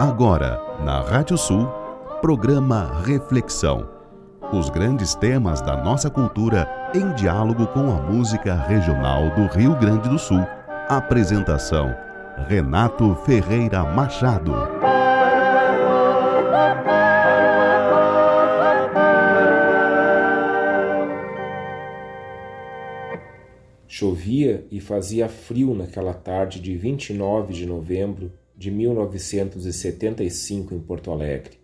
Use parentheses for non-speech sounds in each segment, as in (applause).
Agora, na Rádio Sul, programa Reflexão. Os grandes temas da nossa cultura em diálogo com a música regional do Rio Grande do Sul. Apresentação: Renato Ferreira Machado. Chovia e fazia frio naquela tarde de 29 de novembro de 1975 em Porto Alegre.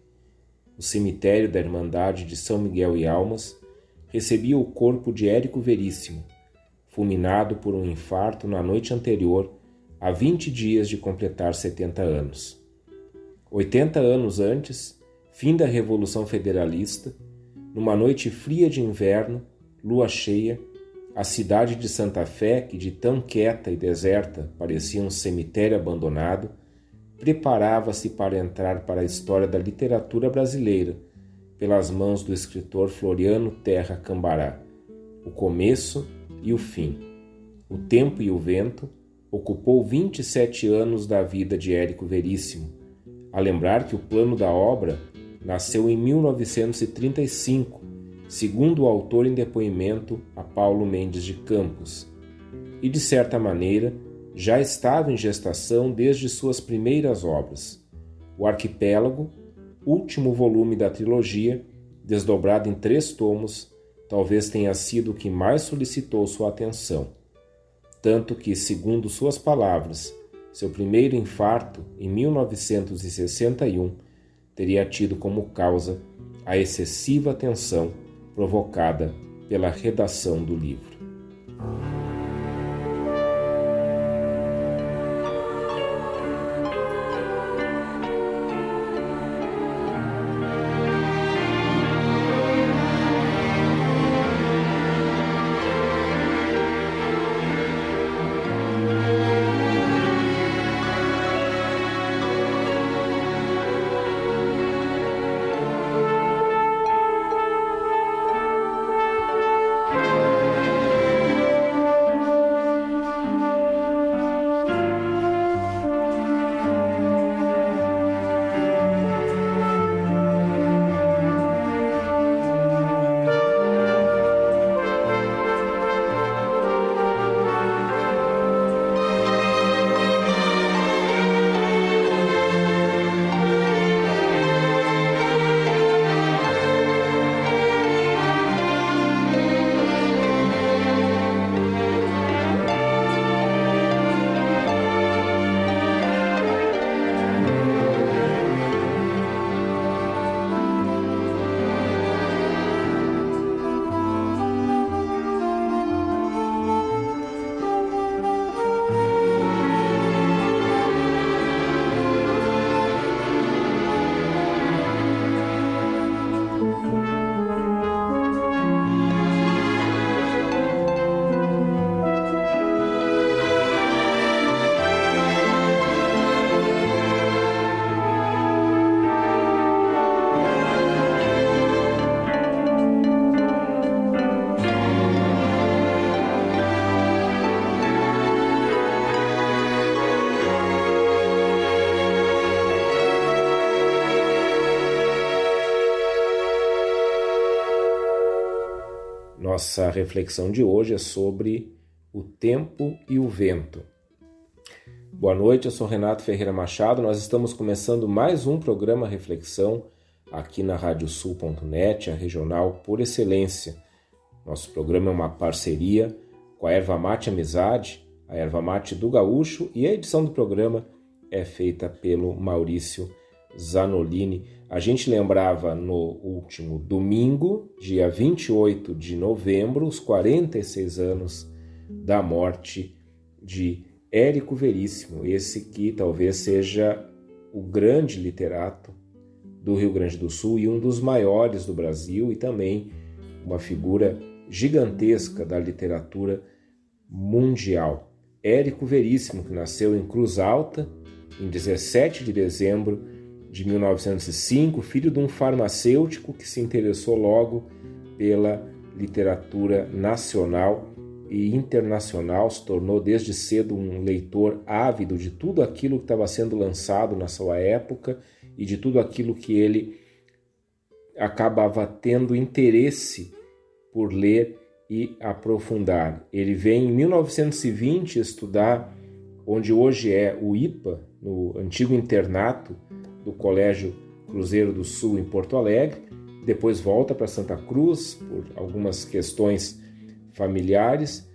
O cemitério da Irmandade de São Miguel e Almas recebia o corpo de Érico Veríssimo, fulminado por um infarto na noite anterior, a 20 dias de completar 70 anos. 80 anos antes, fim da Revolução Federalista, numa noite fria de inverno, lua cheia, a cidade de Santa Fé, que de tão quieta e deserta parecia um cemitério abandonado, preparava-se para entrar para a história da literatura brasileira pelas mãos do escritor Floriano Terra Cambará. O começo e o fim. O tempo e o vento ocupou 27 anos da vida de Érico Veríssimo. A lembrar que o plano da obra nasceu em 1935 segundo o autor em depoimento a Paulo Mendes de Campos, e de certa maneira já estava em gestação desde suas primeiras obras. O Arquipélago, último volume da trilogia, desdobrado em três tomos, talvez tenha sido o que mais solicitou sua atenção. Tanto que, segundo suas palavras, seu primeiro infarto, em 1961, teria tido como causa a excessiva tensão provocada pela redação do livro. Nossa reflexão de hoje é sobre o tempo e o vento. Boa noite, eu sou Renato Ferreira Machado. Nós estamos começando mais um programa Reflexão aqui na radiosul.net, a regional por excelência. Nosso programa é uma parceria com a Erva Mate Amizade, a Erva Mate do Gaúcho, e a edição do programa é feita pelo Maurício Zanolini. A gente lembrava no último domingo, dia 28 de novembro, os 46 anos da morte de Érico Veríssimo, esse que talvez seja o grande literato do Rio Grande do Sul e um dos maiores do Brasil e também uma figura gigantesca da literatura mundial. Érico Veríssimo, que nasceu em Cruz Alta em 17 de dezembro de 1905, filho de um farmacêutico que se interessou logo pela literatura nacional e internacional, se tornou desde cedo um leitor ávido de tudo aquilo que estava sendo lançado na sua época e de tudo aquilo que ele acabava tendo interesse por ler e aprofundar. Ele vem em 1920 estudar onde hoje é o IPA, no antigo internato do Colégio Cruzeiro do Sul em Porto Alegre, depois volta para Santa Cruz por algumas questões familiares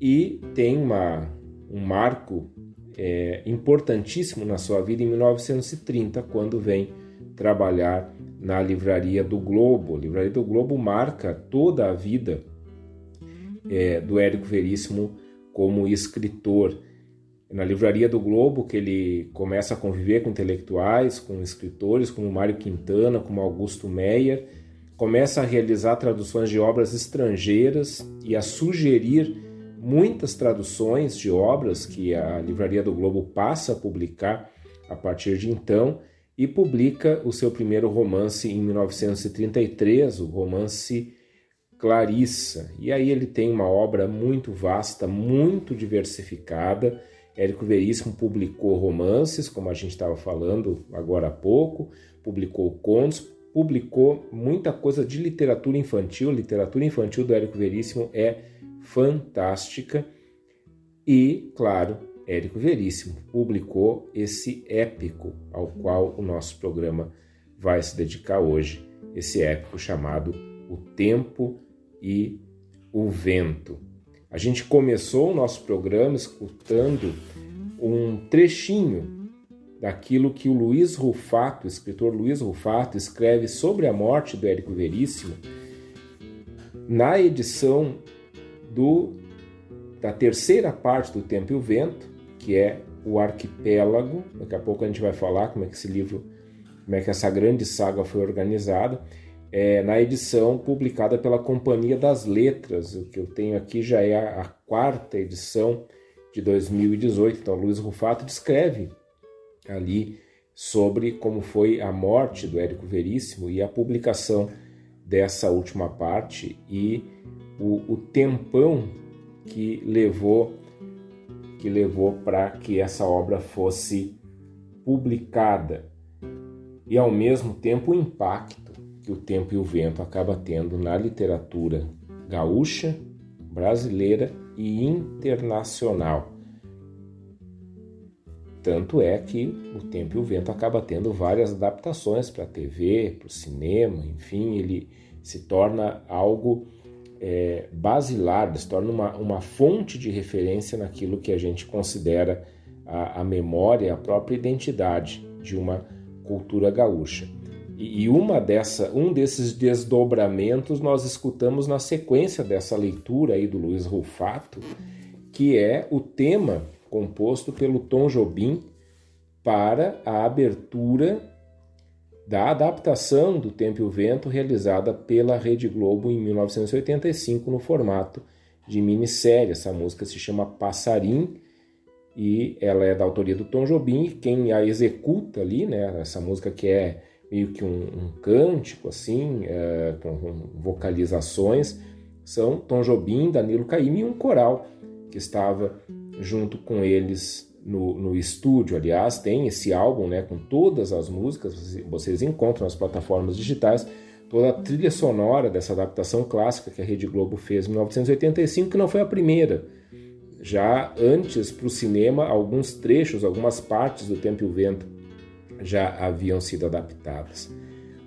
e tem uma, um marco é, importantíssimo na sua vida em 1930, quando vem trabalhar na Livraria do Globo. A Livraria do Globo marca toda a vida é, do Érico Veríssimo como escritor. Na Livraria do Globo que ele começa a conviver com intelectuais, com escritores como Mário Quintana, como Augusto Meyer, começa a realizar traduções de obras estrangeiras e a sugerir muitas traduções de obras que a Livraria do Globo passa a publicar a partir de então e publica o seu primeiro romance em 1933, o romance Clarissa. E aí ele tem uma obra muito vasta, muito diversificada. Érico Veríssimo publicou romances, como a gente estava falando agora há pouco, publicou contos, publicou muita coisa de literatura infantil. A literatura infantil do Érico Veríssimo é fantástica. E, claro, Érico Veríssimo publicou esse épico ao qual o nosso programa vai se dedicar hoje, esse épico chamado O Tempo e o vento. A gente começou o nosso programa escutando um trechinho daquilo que o Luiz Rufato, o escritor Luiz Rufato, escreve sobre a morte do Érico Veríssimo na edição do, da terceira parte do Tempo e o Vento, que é o Arquipélago. Daqui a pouco a gente vai falar como é que esse livro, como é que essa grande saga foi organizada é, na edição publicada pela Companhia das Letras. O que eu tenho aqui já é a, a quarta edição de 2018. Então, Luiz Rufato descreve ali sobre como foi a morte do Érico Veríssimo e a publicação dessa última parte e o, o tempão que levou que levou para que essa obra fosse publicada e ao mesmo tempo o impacto que o tempo e o vento acaba tendo na literatura gaúcha, brasileira e internacional. Tanto é que o tempo e o vento acaba tendo várias adaptações para a TV, para o cinema, enfim, ele se torna algo é, basilar, se torna uma, uma fonte de referência naquilo que a gente considera a, a memória, a própria identidade de uma cultura gaúcha. E uma dessa, um desses desdobramentos nós escutamos na sequência dessa leitura aí do Luiz Rufato, que é o tema composto pelo Tom Jobim para a abertura da adaptação do Tempo e o Vento realizada pela Rede Globo em 1985 no formato de minissérie. Essa música se chama Passarim e ela é da autoria do Tom Jobim. Quem a executa ali, né, essa música que é meio que um, um cântico, assim, é, com vocalizações, são Tom Jobim, Danilo Caymmi e um coral que estava junto com eles no, no estúdio. Aliás, tem esse álbum né, com todas as músicas, vocês encontram nas plataformas digitais, toda a trilha sonora dessa adaptação clássica que a Rede Globo fez em 1985, que não foi a primeira. Já antes, para o cinema, alguns trechos, algumas partes do Tempo e o Vento já haviam sido adaptadas.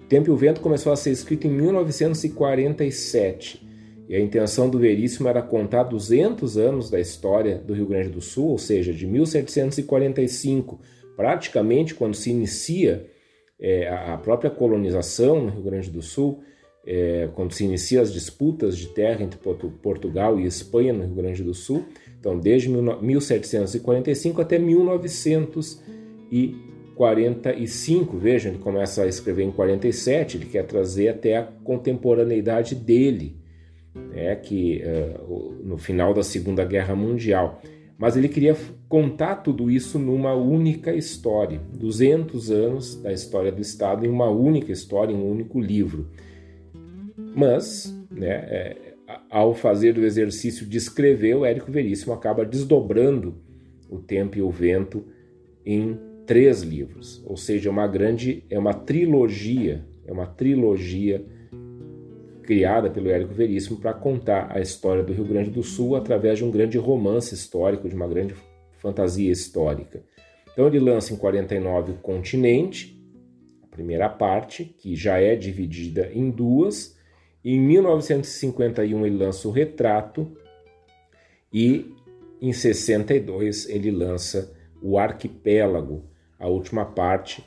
O Tempo e o Vento começou a ser escrito em 1947 e a intenção do Veríssimo era contar 200 anos da história do Rio Grande do Sul, ou seja, de 1745, praticamente quando se inicia é, a própria colonização no Rio Grande do Sul, é, quando se inicia as disputas de terra entre Portugal e Espanha no Rio Grande do Sul. Então, desde 1745 até 1900 e 45, vejam, ele começa a escrever em 47, ele quer trazer até a contemporaneidade dele, né, que uh, no final da Segunda Guerra Mundial. Mas ele queria contar tudo isso numa única história, 200 anos da história do Estado em uma única história, em um único livro. Mas, né, é, ao fazer o exercício de escrever, o Érico Veríssimo acaba desdobrando o tempo e o vento em três livros, ou seja, uma grande é uma trilogia, é uma trilogia criada pelo Érico Veríssimo para contar a história do Rio Grande do Sul através de um grande romance histórico, de uma grande fantasia histórica. Então ele lança em 49 o Continente, a primeira parte, que já é dividida em duas. Em 1951 ele lança o Retrato e em 62 ele lança o Arquipélago, a última parte,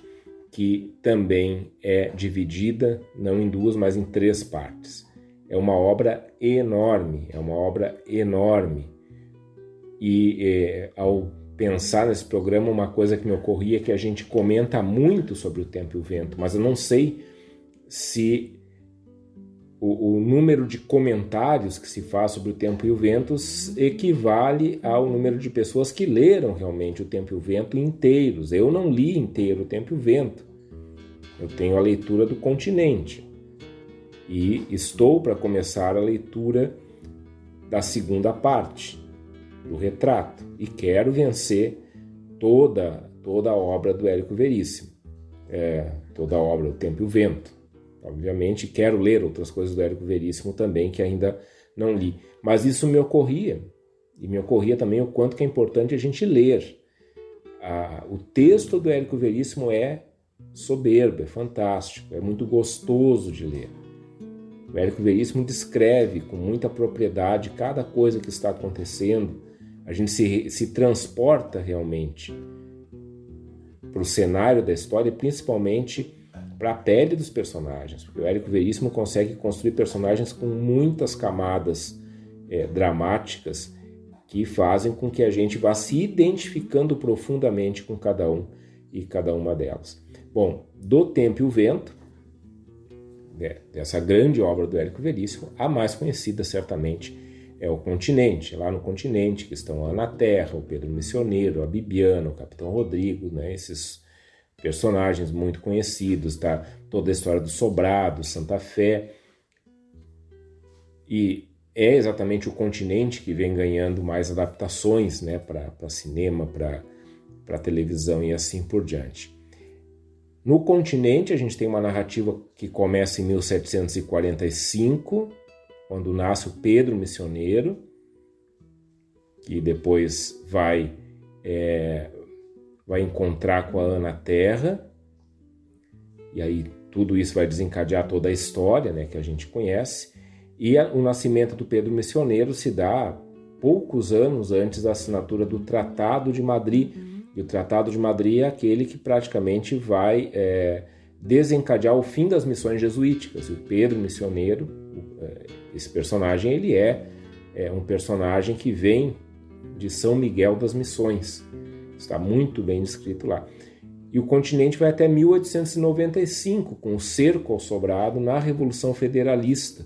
que também é dividida não em duas, mas em três partes. É uma obra enorme, é uma obra enorme. E é, ao pensar nesse programa, uma coisa que me ocorria é que a gente comenta muito sobre o tempo e o vento, mas eu não sei se o, o, número de comentários que se faz sobre o tempo e o vento equivale ao número de pessoas que leram realmente o tempo e o vento inteiros. Eu não li inteiro o tempo e o vento. Eu tenho a leitura do continente e estou para começar a leitura da segunda parte do retrato e quero vencer toda toda a obra do Érico Veríssimo, é, toda a obra O Tempo e o Vento. Obviamente, quero ler outras coisas do Érico Veríssimo também, que ainda não li. Mas isso me ocorria, e me ocorria também o quanto que é importante a gente ler. Ah, o texto do Érico Veríssimo é soberbo, é fantástico, é muito gostoso de ler. O Érico Veríssimo descreve com muita propriedade cada coisa que está acontecendo. A gente se, se transporta realmente para o cenário da história, principalmente para a pele dos personagens, porque o Érico Veríssimo consegue construir personagens com muitas camadas é, dramáticas que fazem com que a gente vá se identificando profundamente com cada um e cada uma delas. Bom, do Tempo e o Vento, né, dessa grande obra do Érico Veríssimo, a mais conhecida certamente é o Continente. Lá no Continente que estão a Ana Terra, o Pedro Missioneiro, a Bibiana, o Capitão Rodrigo, né, esses personagens muito conhecidos, tá? Toda a história do Sobrado, Santa Fé. E é exatamente o continente que vem ganhando mais adaptações né, para cinema, para televisão e assim por diante. No continente, a gente tem uma narrativa que começa em 1745, quando nasce o Pedro Missioneiro, que depois vai é, vai encontrar com a Ana Terra, e aí tudo isso vai desencadear toda a história né, que a gente conhece. E a, o nascimento do Pedro Missioneiro se dá poucos anos antes da assinatura do Tratado de Madrid. E o Tratado de Madrid é aquele que praticamente vai é, desencadear o fim das missões jesuíticas. E o Pedro Missioneiro, é, esse personagem, ele é, é um personagem que vem de São Miguel das Missões. Está muito bem descrito lá. E o continente vai até 1895, com o cerco ao sobrado na Revolução Federalista.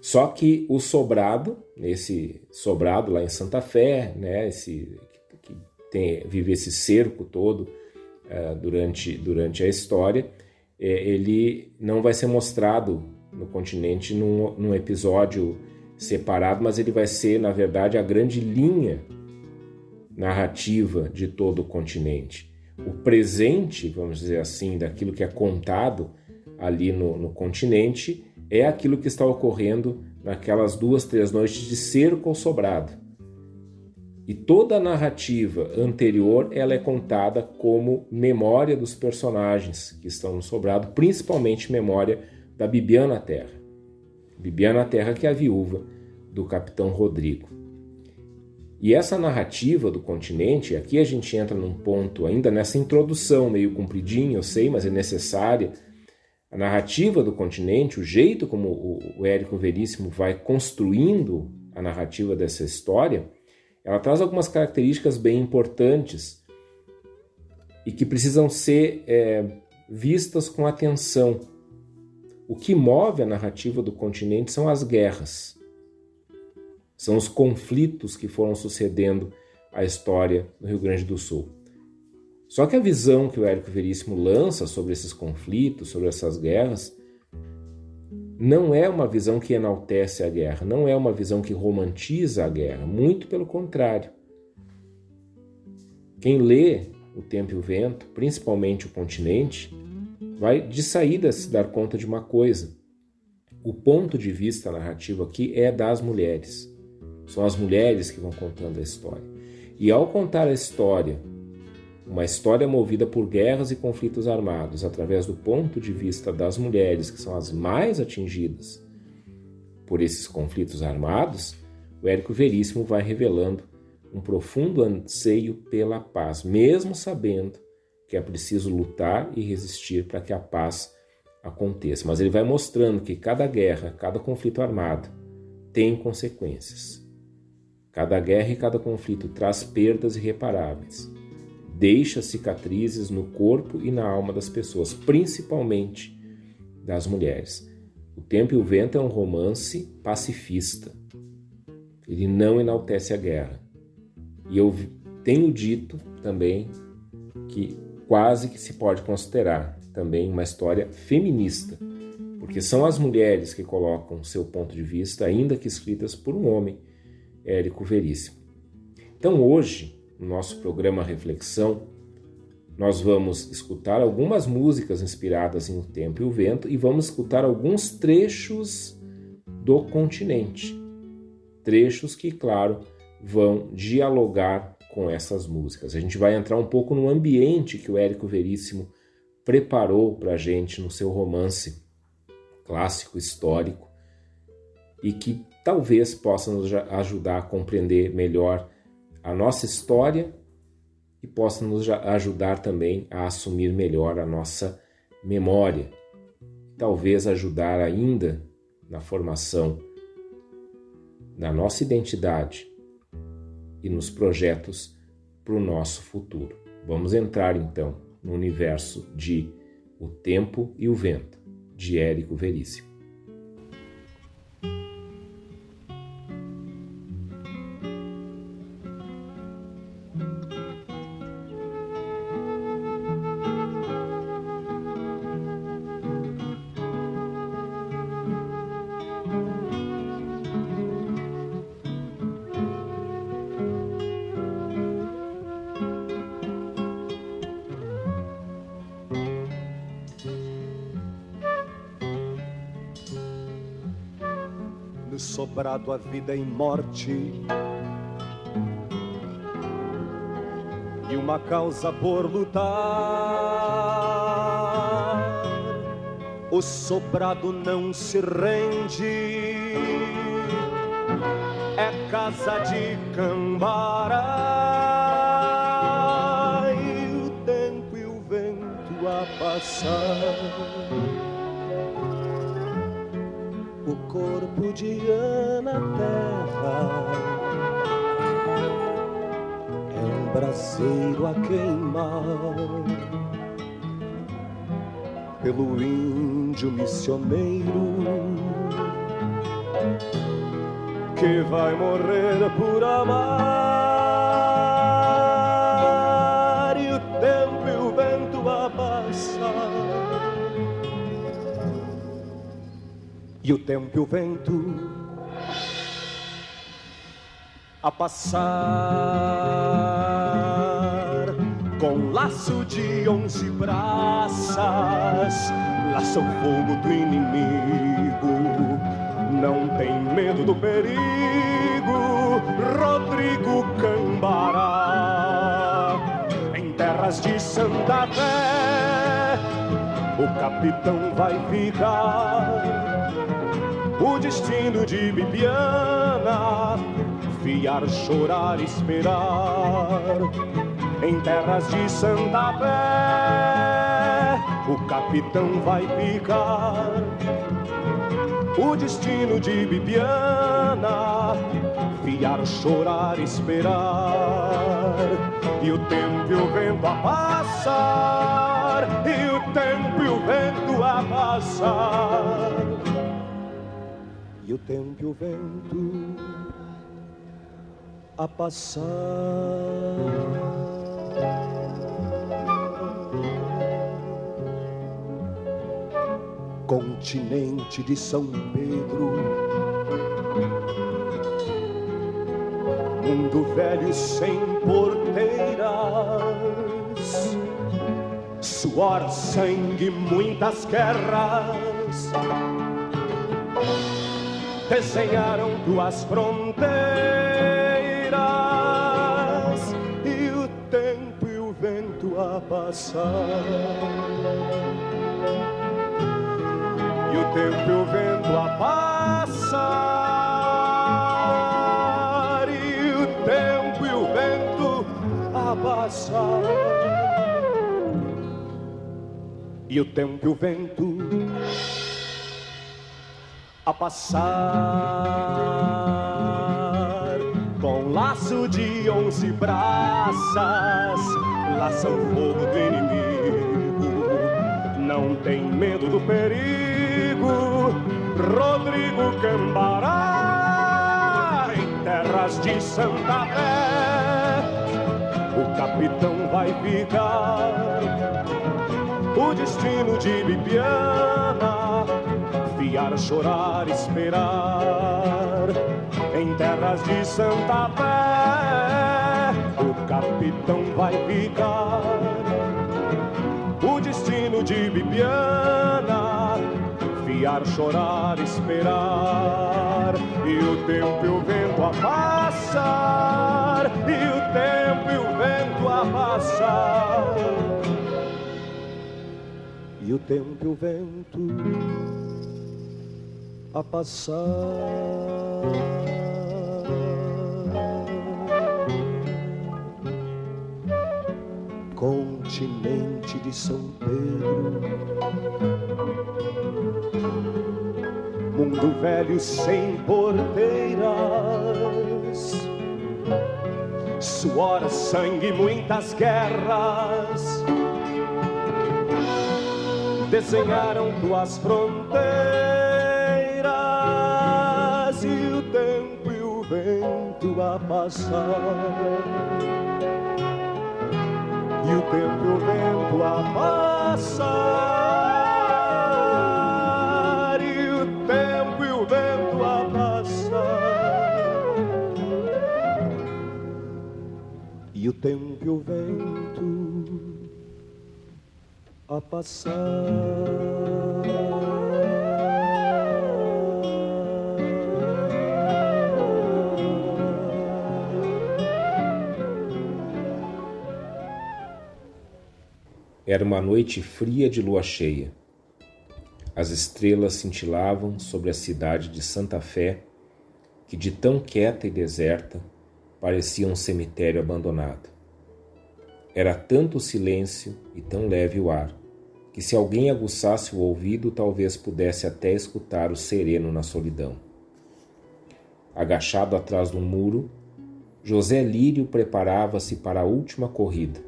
Só que o sobrado, esse sobrado lá em Santa Fé, né, esse, que tem, vive esse cerco todo uh, durante, durante a história, é, ele não vai ser mostrado no continente num, num episódio separado, mas ele vai ser, na verdade, a grande linha narrativa de todo o continente. O presente, vamos dizer assim, daquilo que é contado ali no, no continente é aquilo que está ocorrendo naquelas duas, três noites de cerco ou sobrado. E toda a narrativa anterior ela é contada como memória dos personagens que estão no sobrado, principalmente memória da Bibiana Terra. Bibiana Terra que é a viúva do capitão Rodrigo. E essa narrativa do continente, aqui a gente entra num ponto ainda nessa introdução meio compridinha, eu sei, mas é necessária. A narrativa do continente, o jeito como o Érico Veríssimo vai construindo a narrativa dessa história, ela traz algumas características bem importantes e que precisam ser é, vistas com atenção. O que move a narrativa do continente são as guerras. São os conflitos que foram sucedendo a história do Rio Grande do Sul. Só que a visão que o Érico Veríssimo lança sobre esses conflitos, sobre essas guerras, não é uma visão que enaltece a guerra, não é uma visão que romantiza a guerra, muito pelo contrário. Quem lê O Tempo e o Vento, principalmente o continente, vai de saída se dar conta de uma coisa. O ponto de vista narrativo aqui é das mulheres. São as mulheres que vão contando a história. E ao contar a história, uma história movida por guerras e conflitos armados, através do ponto de vista das mulheres, que são as mais atingidas por esses conflitos armados, o Érico Veríssimo vai revelando um profundo anseio pela paz, mesmo sabendo que é preciso lutar e resistir para que a paz aconteça. Mas ele vai mostrando que cada guerra, cada conflito armado tem consequências. Cada guerra e cada conflito traz perdas irreparáveis. Deixa cicatrizes no corpo e na alma das pessoas, principalmente das mulheres. O Tempo e o Vento é um romance pacifista. Ele não enaltece a guerra. E eu tenho dito também que quase que se pode considerar também uma história feminista, porque são as mulheres que colocam seu ponto de vista, ainda que escritas por um homem, Érico Veríssimo. Então hoje, no nosso programa Reflexão, nós vamos escutar algumas músicas inspiradas em O Tempo e o Vento e vamos escutar alguns trechos do continente. Trechos que, claro, vão dialogar com essas músicas. A gente vai entrar um pouco no ambiente que o Érico Veríssimo preparou para a gente no seu romance clássico histórico e que talvez possa nos ajudar a compreender melhor a nossa história e possa nos ajudar também a assumir melhor a nossa memória. Talvez ajudar ainda na formação da nossa identidade e nos projetos para o nosso futuro. Vamos entrar então no universo de O Tempo e o Vento, de Érico Veríssimo. Sobrado a vida em morte e uma causa por lutar. O sobrado não se rende, é casa de cambará e o tempo e o vento a passar corpo de Ana Terra. É um braseiro a queimar pelo índio missioneiro que vai morrer por amar e o tempo e o vento a passar com laço de onze braças, laça o fogo do inimigo, não tem medo do perigo, Rodrigo Cambará, em terras de Santa Fé, o capitão vai ficar o destino de Bibiana, fiar, chorar, esperar. Em terras de Santa Fé, o capitão vai picar. O destino de Bibiana, fiar, chorar, esperar. E o tempo e o vento a passar, e o tempo e o vento a passar e o tempo e o vento a passar. continente de São Pedro. Mundo velho sem porteiras, suor, sangue, muitas guerras desenharam duas fronteiras e o tempo e o vento a passar. E o tempo e o vento a passar e o tempo e o vento a passar. E o tempo e o vento a passar com laço de onze braças, laçam fogo do inimigo. Não tem medo do perigo, Rodrigo Cambará, em terras de Santa Fé. O capitão vai ficar, o destino de Bibiana fiar, chorar, esperar em terras de Santa Fé. O capitão vai ficar, o destino de Bibiana, fiar, chorar, esperar e o tempo e o vento a passar, e o tempo e o vento a passar. E o tempo e o vento a passar. Continente de São Pedro, mundo velho sem porteiras, suor, sangue, muitas guerras. Desenharam tuas fronteiras vento a passar. E o tempo o vento a passar. E o tempo e o vento a passar. E o tempo e o vento a passar Era uma noite fria de lua cheia. As estrelas cintilavam sobre a cidade de Santa Fé, que de tão quieta e deserta parecia um cemitério abandonado. Era tanto o silêncio e tão leve o ar, que se alguém aguçasse o ouvido, talvez pudesse até escutar o sereno na solidão. Agachado atrás do muro, José Lírio preparava-se para a última corrida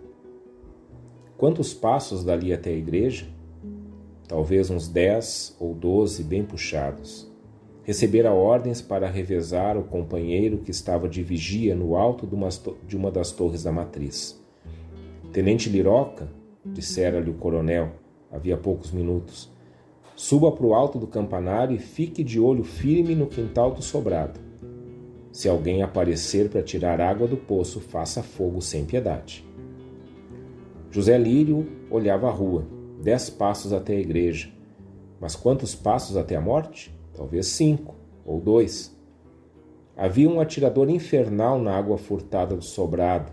Quantos passos dali até a igreja? Talvez uns dez ou doze bem puxados. Recebera ordens para revezar o companheiro que estava de vigia no alto de uma das torres da matriz. Tenente Liroca, dissera-lhe o coronel, havia poucos minutos, suba para o alto do campanário e fique de olho firme no quintal do sobrado. Se alguém aparecer para tirar água do poço, faça fogo sem piedade. José Lírio olhava a rua, dez passos até a igreja. Mas quantos passos até a morte? Talvez cinco ou dois. Havia um atirador infernal na água furtada do sobrado,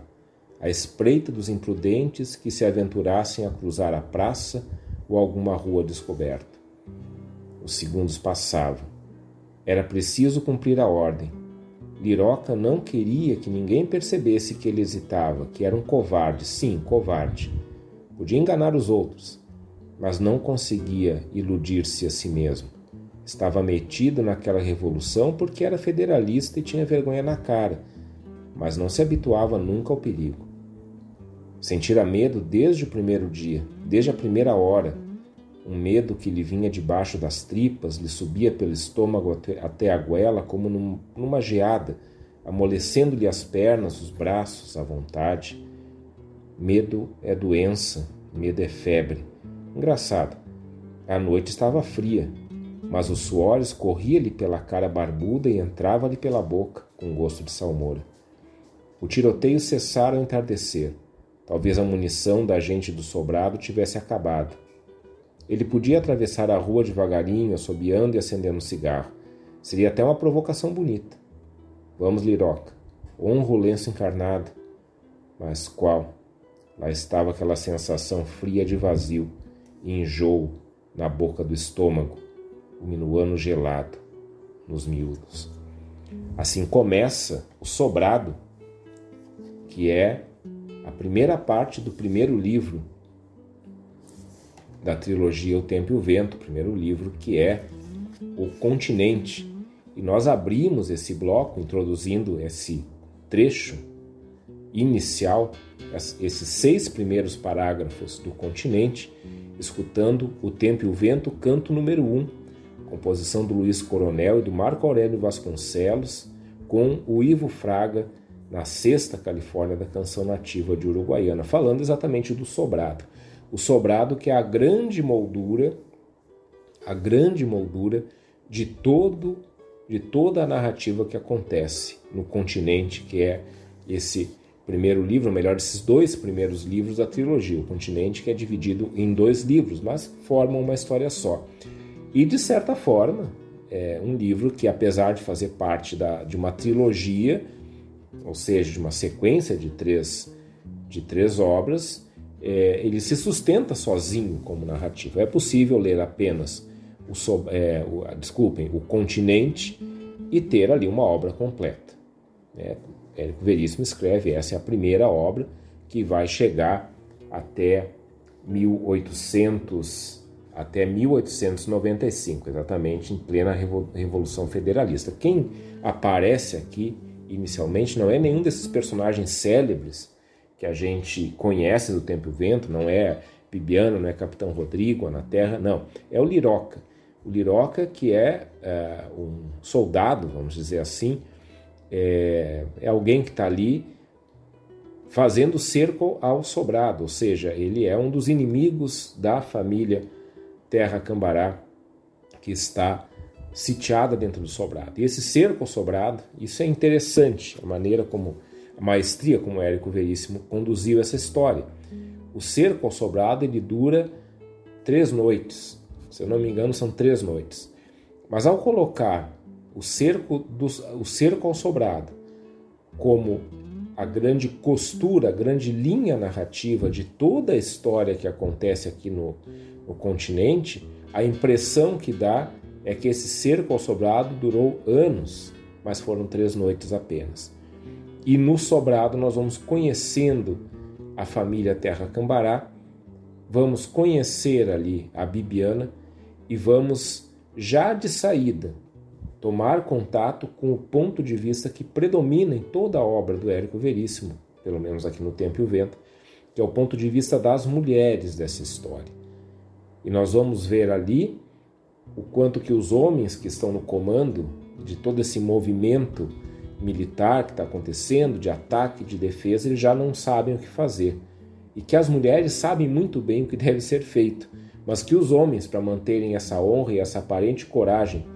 à espreita dos imprudentes que se aventurassem a cruzar a praça ou alguma rua descoberta. Os segundos passavam. Era preciso cumprir a ordem. Liroca não queria que ninguém percebesse que ele hesitava, que era um covarde, sim, covarde. Podia enganar os outros, mas não conseguia iludir-se a si mesmo. Estava metido naquela revolução porque era federalista e tinha vergonha na cara, mas não se habituava nunca ao perigo. Sentira medo desde o primeiro dia, desde a primeira hora, um medo que lhe vinha debaixo das tripas, lhe subia pelo estômago até a goela como num, numa geada, amolecendo-lhe as pernas, os braços, à vontade. Medo é doença, medo é febre. Engraçado, a noite estava fria, mas o suor escorria-lhe pela cara barbuda e entrava-lhe pela boca, com gosto de salmoura. O tiroteio cessara ao entardecer. Talvez a munição da gente do sobrado tivesse acabado. Ele podia atravessar a rua devagarinho, assobiando e acendendo um cigarro. Seria até uma provocação bonita. Vamos, Liroca. Honra o lenço encarnado. Mas qual? Lá estava aquela sensação fria de vazio e enjoo na boca do estômago, o minuano gelado nos miúdos. Assim começa o sobrado, que é a primeira parte do primeiro livro da trilogia O Tempo e o Vento, o primeiro livro, que é O Continente. E nós abrimos esse bloco introduzindo esse trecho inicial, esses seis primeiros parágrafos do continente, escutando O Tempo e o Vento, canto número um, composição do Luiz Coronel e do Marco Aurélio Vasconcelos, com o Ivo Fraga na sexta Califórnia da canção nativa de Uruguaiana, falando exatamente do sobrado. O sobrado que é a grande moldura, a grande moldura de todo de toda a narrativa que acontece no continente, que é esse primeiro livro, ou melhor, esses dois primeiros livros da trilogia, o continente que é dividido em dois livros, mas formam uma história só. E de certa forma, é um livro que apesar de fazer parte da, de uma trilogia, ou seja, de uma sequência de três, de três obras, é, ele se sustenta sozinho como narrativa. É possível ler apenas o, é, o, desculpem, o continente e ter ali uma obra completa. É, Érico Veríssimo escreve, essa é a primeira obra que vai chegar até 1800 até 1895, exatamente em plena Revolução Federalista. Quem aparece aqui inicialmente não é nenhum desses personagens célebres que a gente conhece do Tempo e Vento, não é Bibiano, não é Capitão Rodrigo na Terra, não. É o Liroca. O Liroca, que é, é um soldado, vamos dizer assim, é, é alguém que está ali fazendo cerco ao sobrado, ou seja, ele é um dos inimigos da família Terra Cambará que está sitiada dentro do sobrado. E esse cerco ao sobrado, isso é interessante, a maneira como a maestria como Érico Veríssimo conduziu essa história. O cerco ao sobrado ele dura três noites, se eu não me engano são três noites. Mas ao colocar o cerco, do, o cerco ao sobrado como a grande costura, a grande linha narrativa de toda a história que acontece aqui no, no continente, a impressão que dá é que esse cerco ao sobrado durou anos, mas foram três noites apenas. E no sobrado nós vamos conhecendo a família Terra Cambará, vamos conhecer ali a Bibiana e vamos já de saída tomar contato com o ponto de vista que predomina em toda a obra do Érico Veríssimo, pelo menos aqui no Tempo e o Vento, que é o ponto de vista das mulheres dessa história. E nós vamos ver ali o quanto que os homens que estão no comando de todo esse movimento militar que está acontecendo, de ataque, de defesa, eles já não sabem o que fazer. E que as mulheres sabem muito bem o que deve ser feito, mas que os homens, para manterem essa honra e essa aparente coragem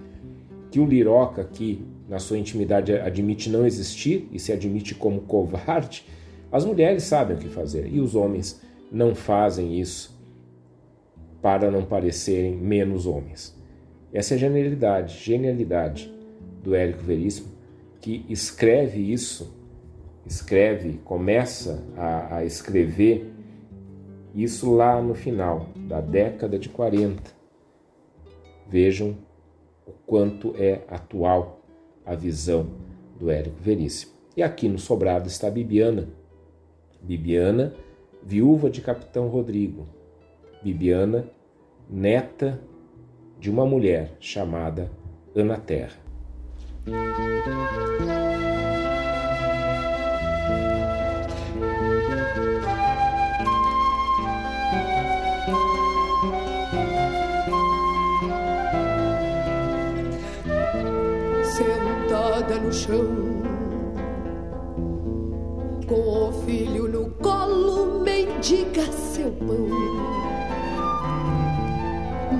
que o Liroca aqui, na sua intimidade, admite não existir e se admite como (laughs) covarde, as mulheres sabem o que fazer e os homens não fazem isso para não parecerem menos homens. Essa é a genialidade, genialidade do Érico Veríssimo, que escreve isso, escreve, começa a, a escrever isso lá no final da década de 40. Vejam o quanto é atual a visão do Érico Veríssimo. E aqui no sobrado está Bibiana. Bibiana, viúva de Capitão Rodrigo. Bibiana, neta de uma mulher chamada Ana Terra. Sentada no chão, com o filho no colo, mendiga seu pão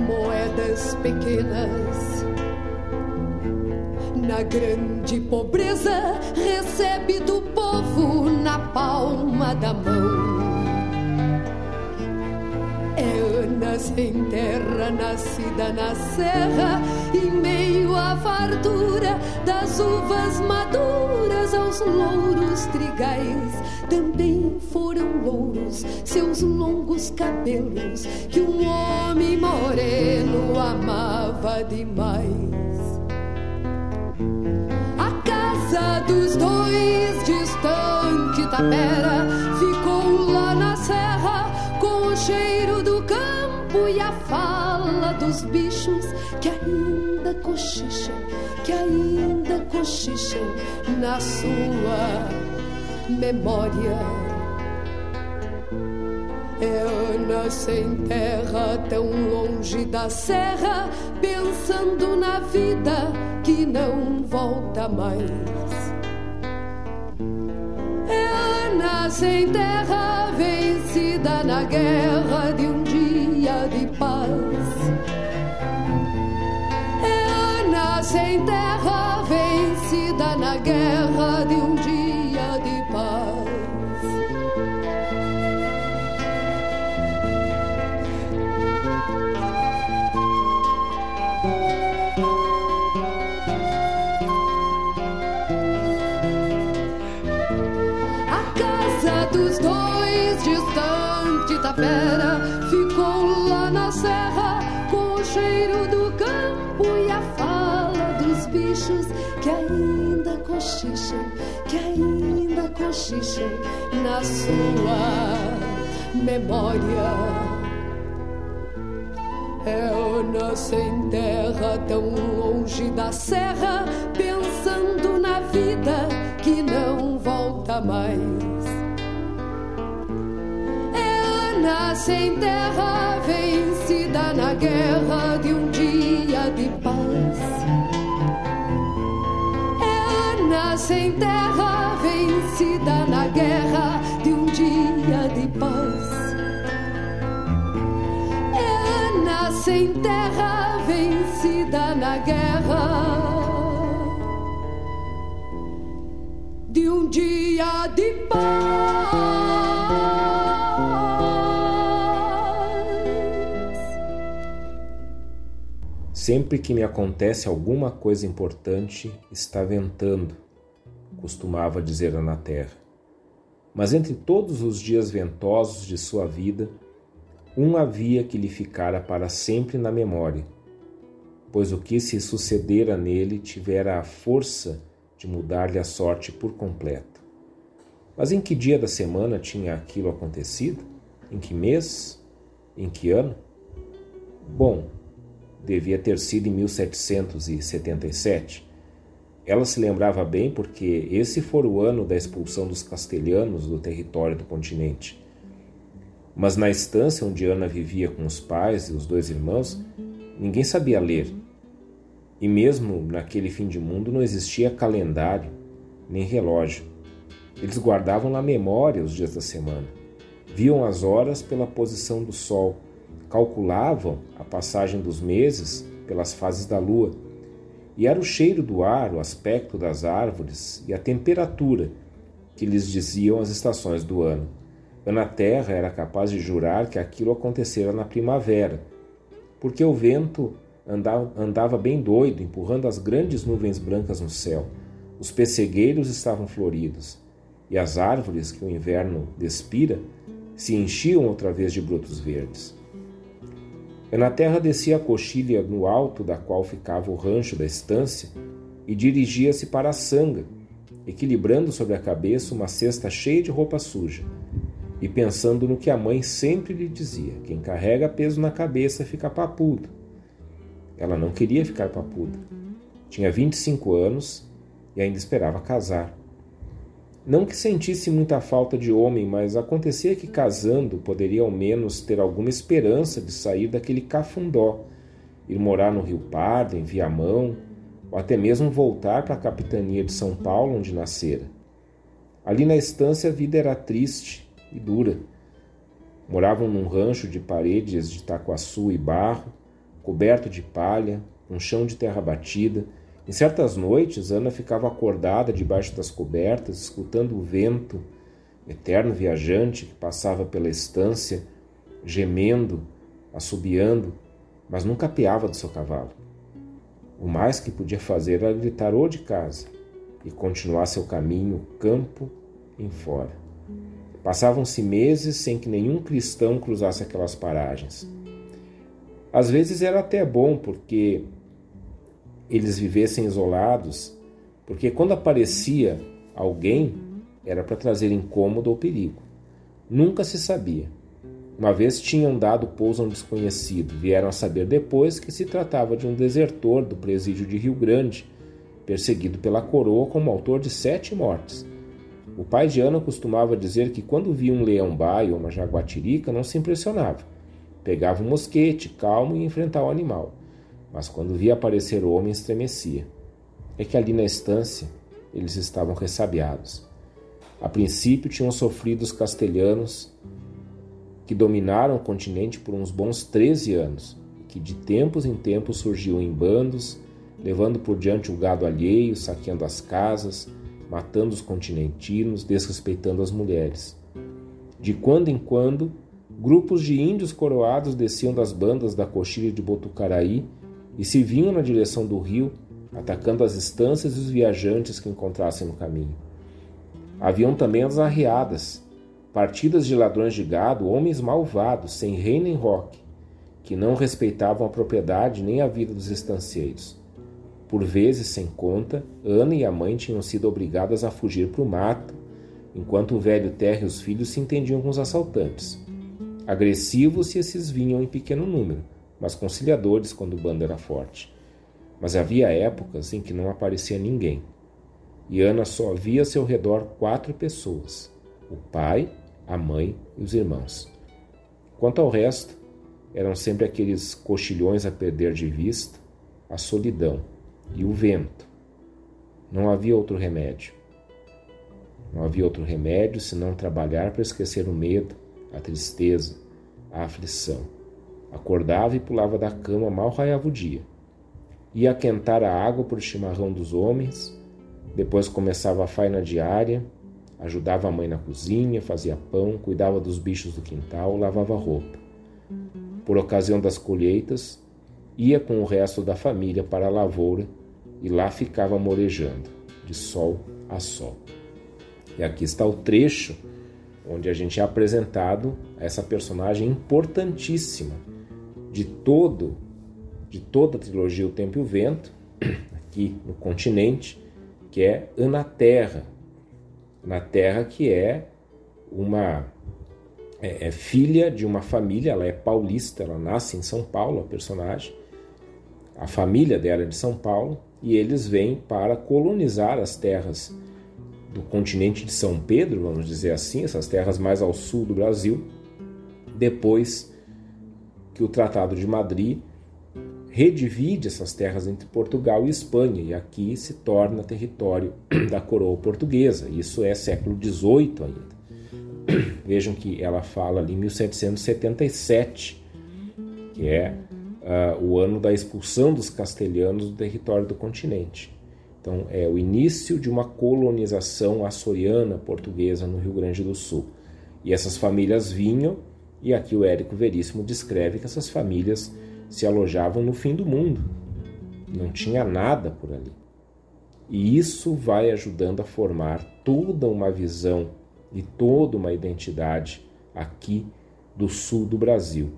moedas pequenas. Na grande pobreza, recebe do povo na palma da mão. É Ana sem terra, nascida na serra, em meio à fartura das uvas maduras aos louros trigais. Também foram louros seus longos cabelos, que um homem moreno amava demais. Tapera, ficou lá na serra com o cheiro do campo e a fala dos bichos que ainda cochicham, que ainda cochicham na sua memória. É Ana sem terra, tão longe da serra, pensando na vida que não volta mais. Sem terra, vencida na guerra de um dia de paz. É Ana sem terra, vencida na guerra de um dia que ainda cochicham na sua memória. É Ana sem terra, tão longe da serra, pensando na vida que não volta mais. É Ana sem terra, vencida na guerra de um dia de paz. Ana sem terra, sem terra, vencida na guerra de um dia de paz. Sempre que me acontece alguma coisa importante, está ventando, costumava dizer Ana Terra. Mas entre todos os dias ventosos de sua vida, um havia que lhe ficara para sempre na memória, pois o que se sucedera nele tivera a força de mudar-lhe a sorte por completo. Mas em que dia da semana tinha aquilo acontecido? Em que mês? Em que ano? Bom, devia ter sido em 1777. Ela se lembrava bem porque esse fora o ano da expulsão dos castelhanos do território do continente. Mas na estância onde Ana vivia com os pais e os dois irmãos, ninguém sabia ler. E mesmo naquele fim de mundo não existia calendário, nem relógio. Eles guardavam na memória os dias da semana. Viam as horas pela posição do sol, calculavam a passagem dos meses pelas fases da lua. E era o cheiro do ar, o aspecto das árvores e a temperatura que lhes diziam as estações do ano. Ana Terra era capaz de jurar que aquilo acontecera na primavera, porque o vento andava, andava bem doido, empurrando as grandes nuvens brancas no céu. Os pessegueiros estavam floridos, e as árvores que o inverno despira se enchiam outra vez de brotos verdes. Ana Terra descia a coxilha no alto da qual ficava o rancho da estância e dirigia-se para a sanga, equilibrando sobre a cabeça uma cesta cheia de roupa suja e pensando no que a mãe sempre lhe dizia: quem carrega peso na cabeça fica papudo. Ela não queria ficar papuda. Tinha 25 anos e ainda esperava casar. Não que sentisse muita falta de homem, mas acontecia que casando poderia ao menos ter alguma esperança de sair daquele cafundó, ir morar no Rio Pardo, em Viamão, ou até mesmo voltar para a capitania de São Paulo, onde nascera. Ali na estância a vida era triste e dura. Moravam num rancho de paredes de taquaçu e barro, coberto de palha, um chão de terra batida. Em certas noites, Ana ficava acordada debaixo das cobertas, escutando o vento, eterno viajante que passava pela estância, gemendo, assobiando, mas nunca apeava do seu cavalo. O mais que podia fazer era gritar ou de casa e continuar seu caminho campo em fora. Passavam-se meses sem que nenhum cristão cruzasse aquelas paragens. Às vezes era até bom porque eles vivessem isolados, porque quando aparecia alguém era para trazer incômodo ou perigo. Nunca se sabia. Uma vez tinham dado pouso a um desconhecido, vieram a saber depois que se tratava de um desertor do presídio de Rio Grande, perseguido pela coroa como autor de sete mortes. O pai de Ana costumava dizer que quando via um leão-baio ou uma jaguatirica não se impressionava. Pegava um mosquete, calmo, e enfrentava o animal. Mas quando via aparecer o homem, estremecia. É que ali na estância eles estavam ressabiados. A princípio tinham sofrido os castelhanos, que dominaram o continente por uns bons 13 anos, que de tempos em tempos surgiam em bandos, levando por diante o gado alheio, saqueando as casas, matando os continentinos, desrespeitando as mulheres. De quando em quando, grupos de índios coroados desciam das bandas da coxilha de Botucaraí e se vinham na direção do rio, atacando as estâncias e os viajantes que encontrassem no caminho. Haviam também as arriadas, partidas de ladrões de gado, homens malvados, sem rei nem roque, que não respeitavam a propriedade nem a vida dos estancieiros. Por vezes, sem conta, Ana e a mãe tinham sido obrigadas a fugir para o mato, enquanto o velho Terra e os filhos se entendiam com os assaltantes. Agressivos se esses vinham em pequeno número, mas conciliadores quando o bando era forte. Mas havia épocas em que não aparecia ninguém. E Ana só via a seu redor quatro pessoas: o pai, a mãe e os irmãos. Quanto ao resto, eram sempre aqueles cochilhões a perder de vista, a solidão e o vento. Não havia outro remédio. Não havia outro remédio senão trabalhar para esquecer o medo, a tristeza, a aflição. Acordava e pulava da cama mal raiava o dia. Ia aquentar a água por chimarrão dos homens, depois começava a faina diária, ajudava a mãe na cozinha, fazia pão, cuidava dos bichos do quintal, lavava roupa. Por ocasião das colheitas, ia com o resto da família para a lavoura e lá ficava morejando, de sol a sol. E aqui está o trecho onde a gente é apresentado a essa personagem importantíssima de todo de toda a trilogia O Tempo e o Vento, (clears throat) aqui no continente, que é Ana Terra. Ana Terra que é uma é, é filha de uma família, ela é paulista, ela nasce em São Paulo, a personagem, a família dela é de São Paulo e eles vêm para colonizar as terras do continente de São Pedro, vamos dizer assim, essas terras mais ao sul do Brasil, depois que o Tratado de Madrid redivide essas terras entre Portugal e Espanha, e aqui se torna território (clears throat) da coroa portuguesa. Isso é século XVIII ainda. (clears throat) Vejam que ela fala ali em 1777, que é uh, o ano da expulsão dos castelhanos do território do continente. Então, é o início de uma colonização açoriana portuguesa no Rio Grande do Sul. E essas famílias vinham, e aqui o Érico Veríssimo descreve que essas famílias se alojavam no fim do mundo. Não tinha nada por ali. E isso vai ajudando a formar toda uma visão e toda uma identidade aqui do sul do Brasil.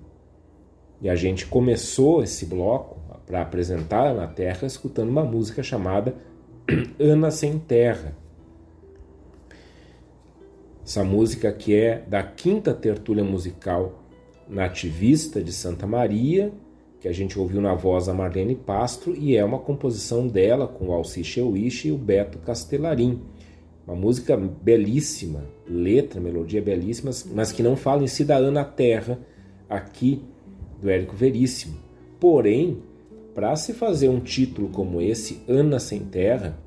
E a gente começou esse bloco para apresentar na Terra escutando uma música chamada (clears throat) Ana Sem Terra. Essa música que é da quinta tertúlia musical nativista de Santa Maria, que a gente ouviu na voz da Marlene Pastro, e é uma composição dela com o Alci Cheuiche e o Beto Castellarim. Uma música belíssima, letra, melodia belíssimas, mas que não fala em si da Ana Terra aqui do Érico Veríssimo. Porém, para se fazer um título como esse, Ana Sem Terra,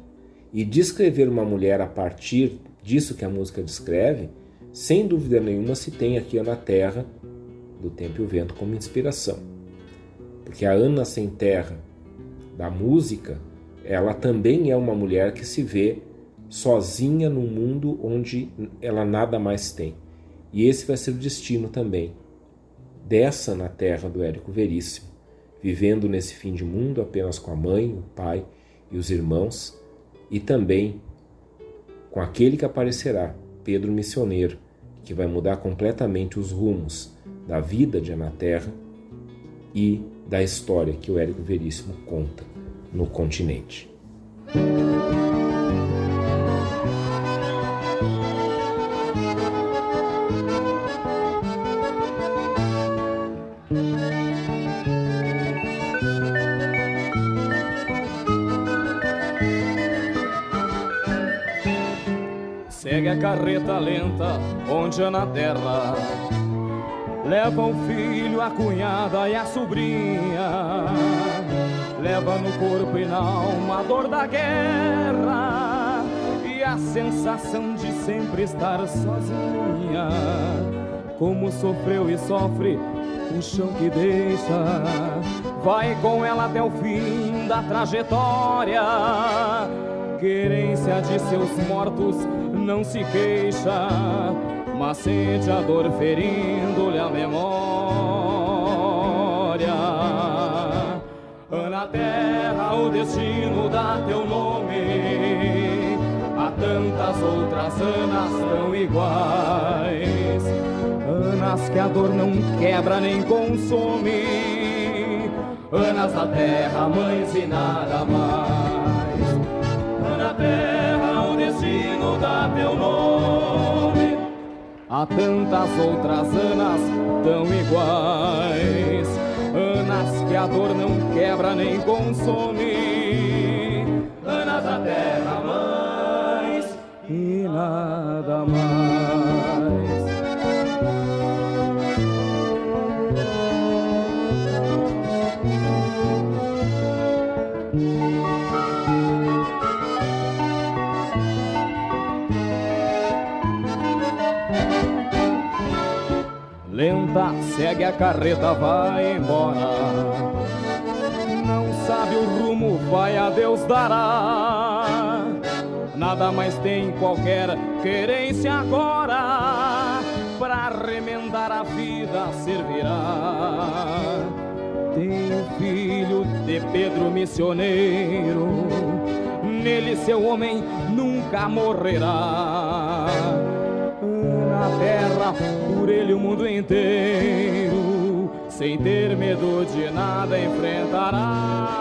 e descrever uma mulher a partir disso que a música descreve, sem dúvida nenhuma se tem aqui Ana Terra, do Tempo e o Vento, como inspiração. Porque a Ana Sem Terra da música, ela também é uma mulher que se vê sozinha num mundo onde ela nada mais tem. E esse vai ser o destino também dessa na terra do Érico Veríssimo, vivendo nesse fim de mundo apenas com a mãe, o pai e os irmãos, e também com aquele que aparecerá, Pedro Missioneiro, que vai mudar completamente os rumos da vida de Anaterra e da história que o Érico Veríssimo conta no continente. Segue a carreta lenta onde na terra Leva o filho, a cunhada e a sobrinha. Leva no corpo e na alma a dor da guerra e a sensação de sempre estar sozinha. Como sofreu e sofre o chão que deixa. Vai com ela até o fim da trajetória. Querência de seus mortos não se queixa mas sente a dor ferindo-lhe a memória. Na terra o destino dá teu nome, há tantas outras anas tão iguais. Anas que a dor não quebra nem consome, anas da terra, mães e nada mais. Teu nome. Há tantas outras Anas tão iguais, Anas que a dor não quebra nem consome, Anas da terra mais e nada mais. Segue a carreta, vai embora. Não sabe o rumo, vai a Deus dará. Nada mais tem qualquer querência agora, pra remendar a vida servirá. Tem o filho de Pedro missioneiro, nele seu homem nunca morrerá terra, por ele o mundo inteiro, sem ter medo de nada enfrentará.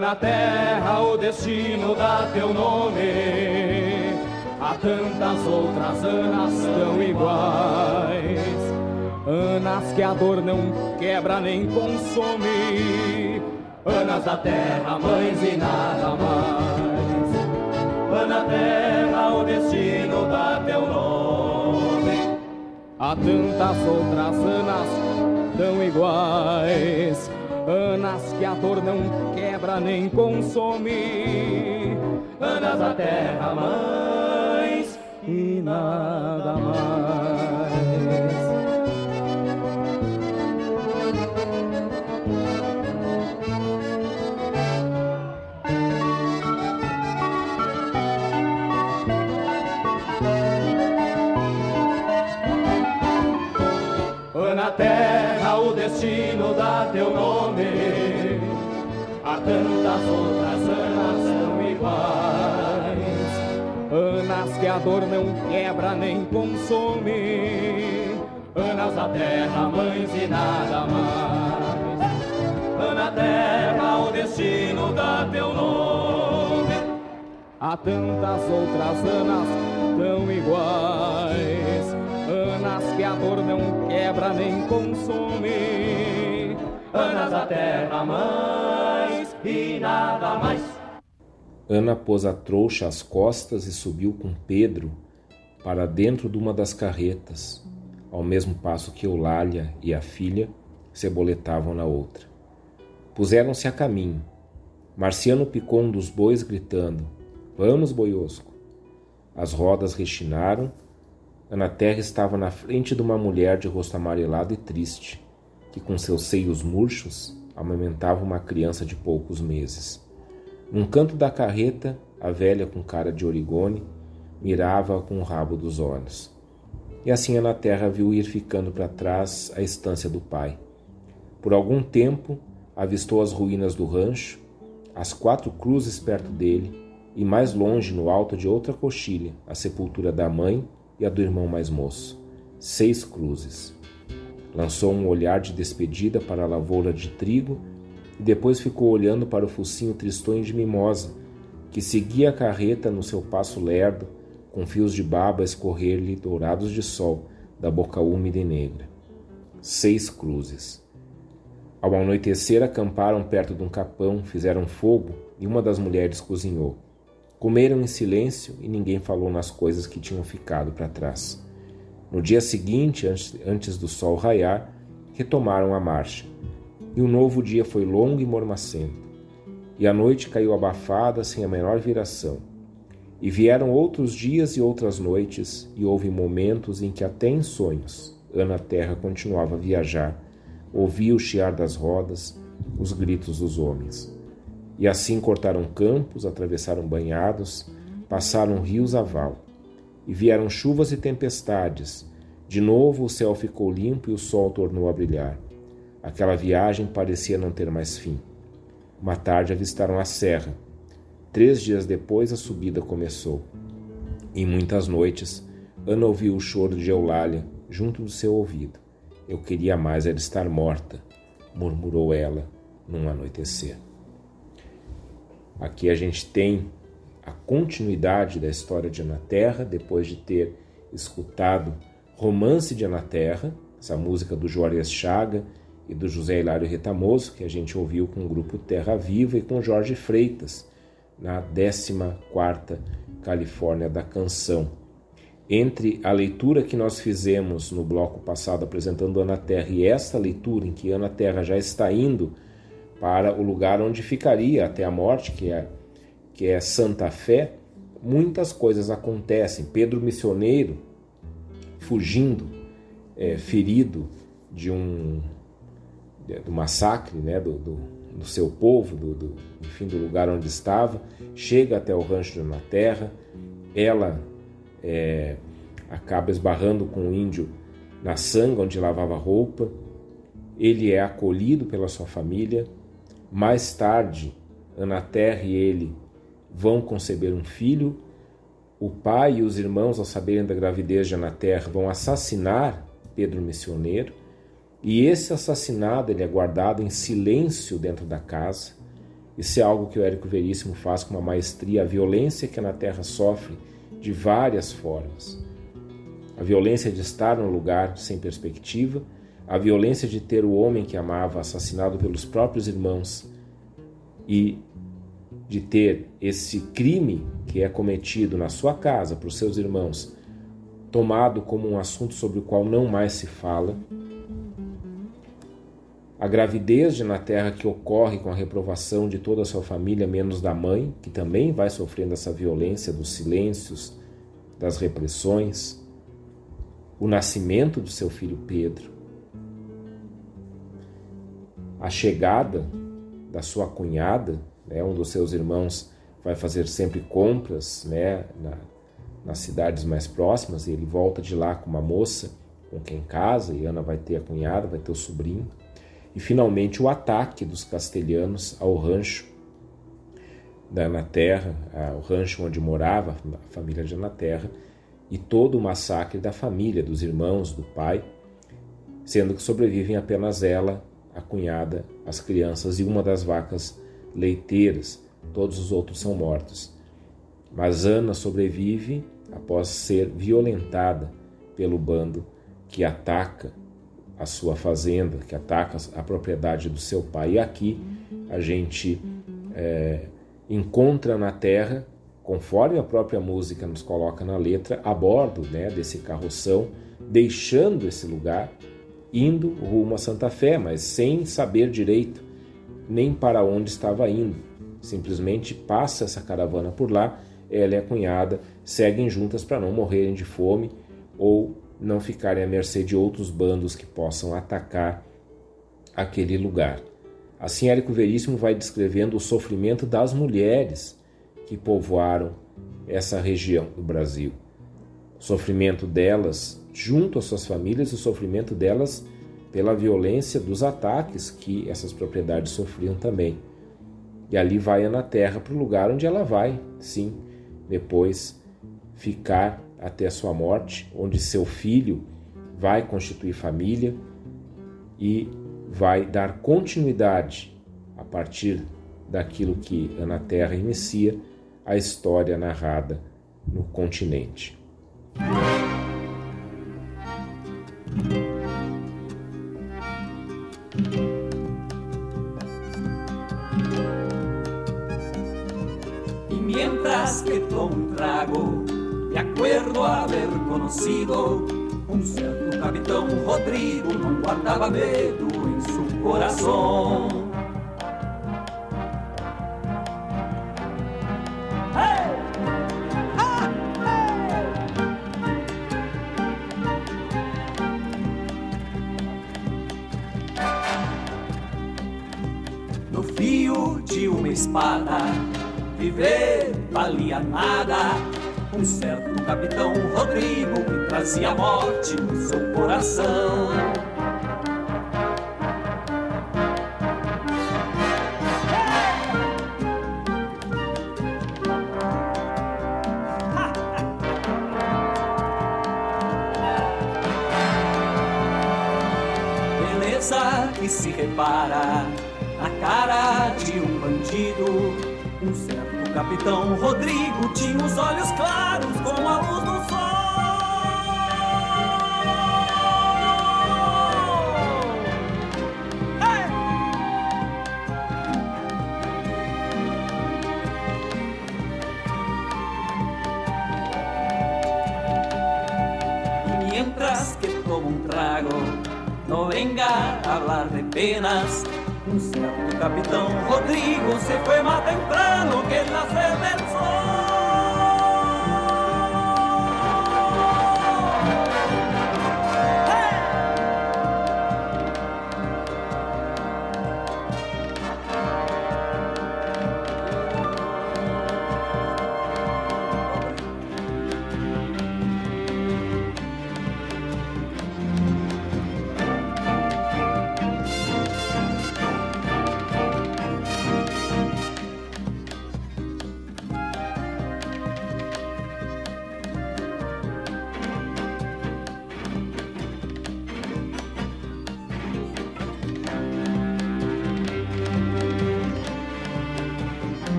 Na terra o destino dá teu nome, há tantas outras anas tão iguais. Anas que a dor não quebra nem consome, anas da terra, mães e nada mais na terra o destino dá teu nome. Há tantas outras anas tão iguais, anas que a dor não quebra nem consome, anas da terra mais e nada mais. Teu nome. Há tantas outras anas tão iguais, anas que a dor não quebra nem consome, anas da terra, mães e nada mais. Na terra o destino dá teu nome. Há tantas outras anas tão iguais Anas que a dor não quebra nem consome. Anas da terra mais e nada mais. Ana pôs a trouxa às costas e subiu com Pedro para dentro de uma das carretas, ao mesmo passo que Eulália e a filha se boletavam na outra. Puseram-se a caminho. Marciano picou um dos bois, gritando: Vamos, boiosco! As rodas rechinaram Ana Terra estava na frente de uma mulher de rosto amarelado e triste, que com seus seios murchos amamentava uma criança de poucos meses. Num canto da carreta, a velha com cara de origone mirava com o rabo dos olhos. E assim Ana Terra viu ir ficando para trás a estância do pai. Por algum tempo, avistou as ruínas do rancho, as quatro cruzes perto dele e mais longe, no alto de outra coxilha, a sepultura da mãe e a do irmão mais moço. Seis cruzes. Lançou um olhar de despedida para a lavoura de trigo e depois ficou olhando para o focinho tristonho de mimosa, que seguia a carreta no seu passo lerdo, com fios de baba a escorrer-lhe dourados de sol da boca úmida e negra. Seis cruzes. Ao anoitecer, acamparam perto de um capão, fizeram fogo e uma das mulheres cozinhou. Comeram em silêncio e ninguém falou nas coisas que tinham ficado para trás. No dia seguinte, antes do sol raiar, retomaram a marcha. E o novo dia foi longo e mormacento. E a noite caiu abafada sem a menor viração. E vieram outros dias e outras noites, e houve momentos em que até em sonhos Ana Terra continuava a viajar, ouvia o chiar das rodas, os gritos dos homens. E assim cortaram campos, atravessaram banhados, passaram rios a val. E vieram chuvas e tempestades. De novo o céu ficou limpo e o sol tornou a brilhar. Aquela viagem parecia não ter mais fim. Uma tarde avistaram a serra. Três dias depois a subida começou. Em muitas noites, Ana ouviu o choro de Eulália junto do seu ouvido. Eu queria mais era estar morta, murmurou ela num anoitecer. Aqui a gente tem a continuidade da história de Ana Terra, depois de ter escutado Romance de Ana Terra, essa música do Juarez Chaga e do José Hilário Retamoso, que a gente ouviu com o grupo Terra Viva e com Jorge Freitas, na 14ª Califórnia da Canção. Entre a leitura que nós fizemos no bloco passado apresentando Ana Terra e esta leitura em que Ana Terra já está indo para o lugar onde ficaria até a morte, que é, que é Santa Fé, muitas coisas acontecem. Pedro Missioneiro, fugindo, é, ferido de um do massacre né, do, do, do seu povo, do, do, enfim, do lugar onde estava, chega até o rancho de uma terra, ela é, acaba esbarrando com o índio na sanga onde lavava roupa, ele é acolhido pela sua família, mais tarde, Ana Terra e ele vão conceber um filho. O pai e os irmãos, ao saberem da gravidez de Ana Terra, vão assassinar Pedro Missioneiro. E esse assassinado ele é guardado em silêncio dentro da casa. Isso é algo que o Érico Veríssimo faz com uma maestria. A violência que a Terra sofre de várias formas. A violência de estar num lugar sem perspectiva, a violência de ter o homem que amava assassinado pelos próprios irmãos e de ter esse crime que é cometido na sua casa por seus irmãos tomado como um assunto sobre o qual não mais se fala, a gravidez de na terra que ocorre com a reprovação de toda a sua família, menos da mãe, que também vai sofrendo essa violência dos silêncios, das repressões, o nascimento do seu filho Pedro, a chegada da sua cunhada, né, um dos seus irmãos vai fazer sempre compras né, na, nas cidades mais próximas e ele volta de lá com uma moça com quem casa e Ana vai ter a cunhada, vai ter o sobrinho. E finalmente o ataque dos castelhanos ao rancho da Ana Terra, o rancho onde morava a família de Ana Terra, e todo o massacre da família, dos irmãos, do pai, sendo que sobrevivem apenas ela a cunhada, as crianças e uma das vacas leiteiras. Todos os outros são mortos. Mas Ana sobrevive após ser violentada pelo bando que ataca a sua fazenda, que ataca a propriedade do seu pai. E aqui a gente é, encontra na terra, conforme a própria música nos coloca na letra, a bordo né, desse carroção, deixando esse lugar indo rumo a Santa Fé, mas sem saber direito nem para onde estava indo. Simplesmente passa essa caravana por lá, ela e a cunhada seguem juntas para não morrerem de fome, ou não ficarem à mercê de outros bandos que possam atacar aquele lugar. Assim, Érico Veríssimo vai descrevendo o sofrimento das mulheres que povoaram essa região do Brasil. O sofrimento delas junto às suas famílias, o sofrimento delas pela violência dos ataques que essas propriedades sofriam também. E ali vai Ana Terra para o lugar onde ela vai, sim, depois ficar até a sua morte, onde seu filho vai constituir família e vai dar continuidade a partir daquilo que Ana Terra inicia a história narrada no continente. Mientras que tomo un trago, me acuerdo haber conocido un cierto capitán Rodrigo, no guardaba medo en su corazón. espada, viver valia nada. Um certo capitão Rodrigo que trazia morte no seu coração. (laughs) Beleza que se repara na cara de um bandido. Um certo capitão Rodrigo tinha os olhos claros como a luz do sol. mientras que tomo un trago, no venga a hablar de penas un cierto capitán Rodrigo se fue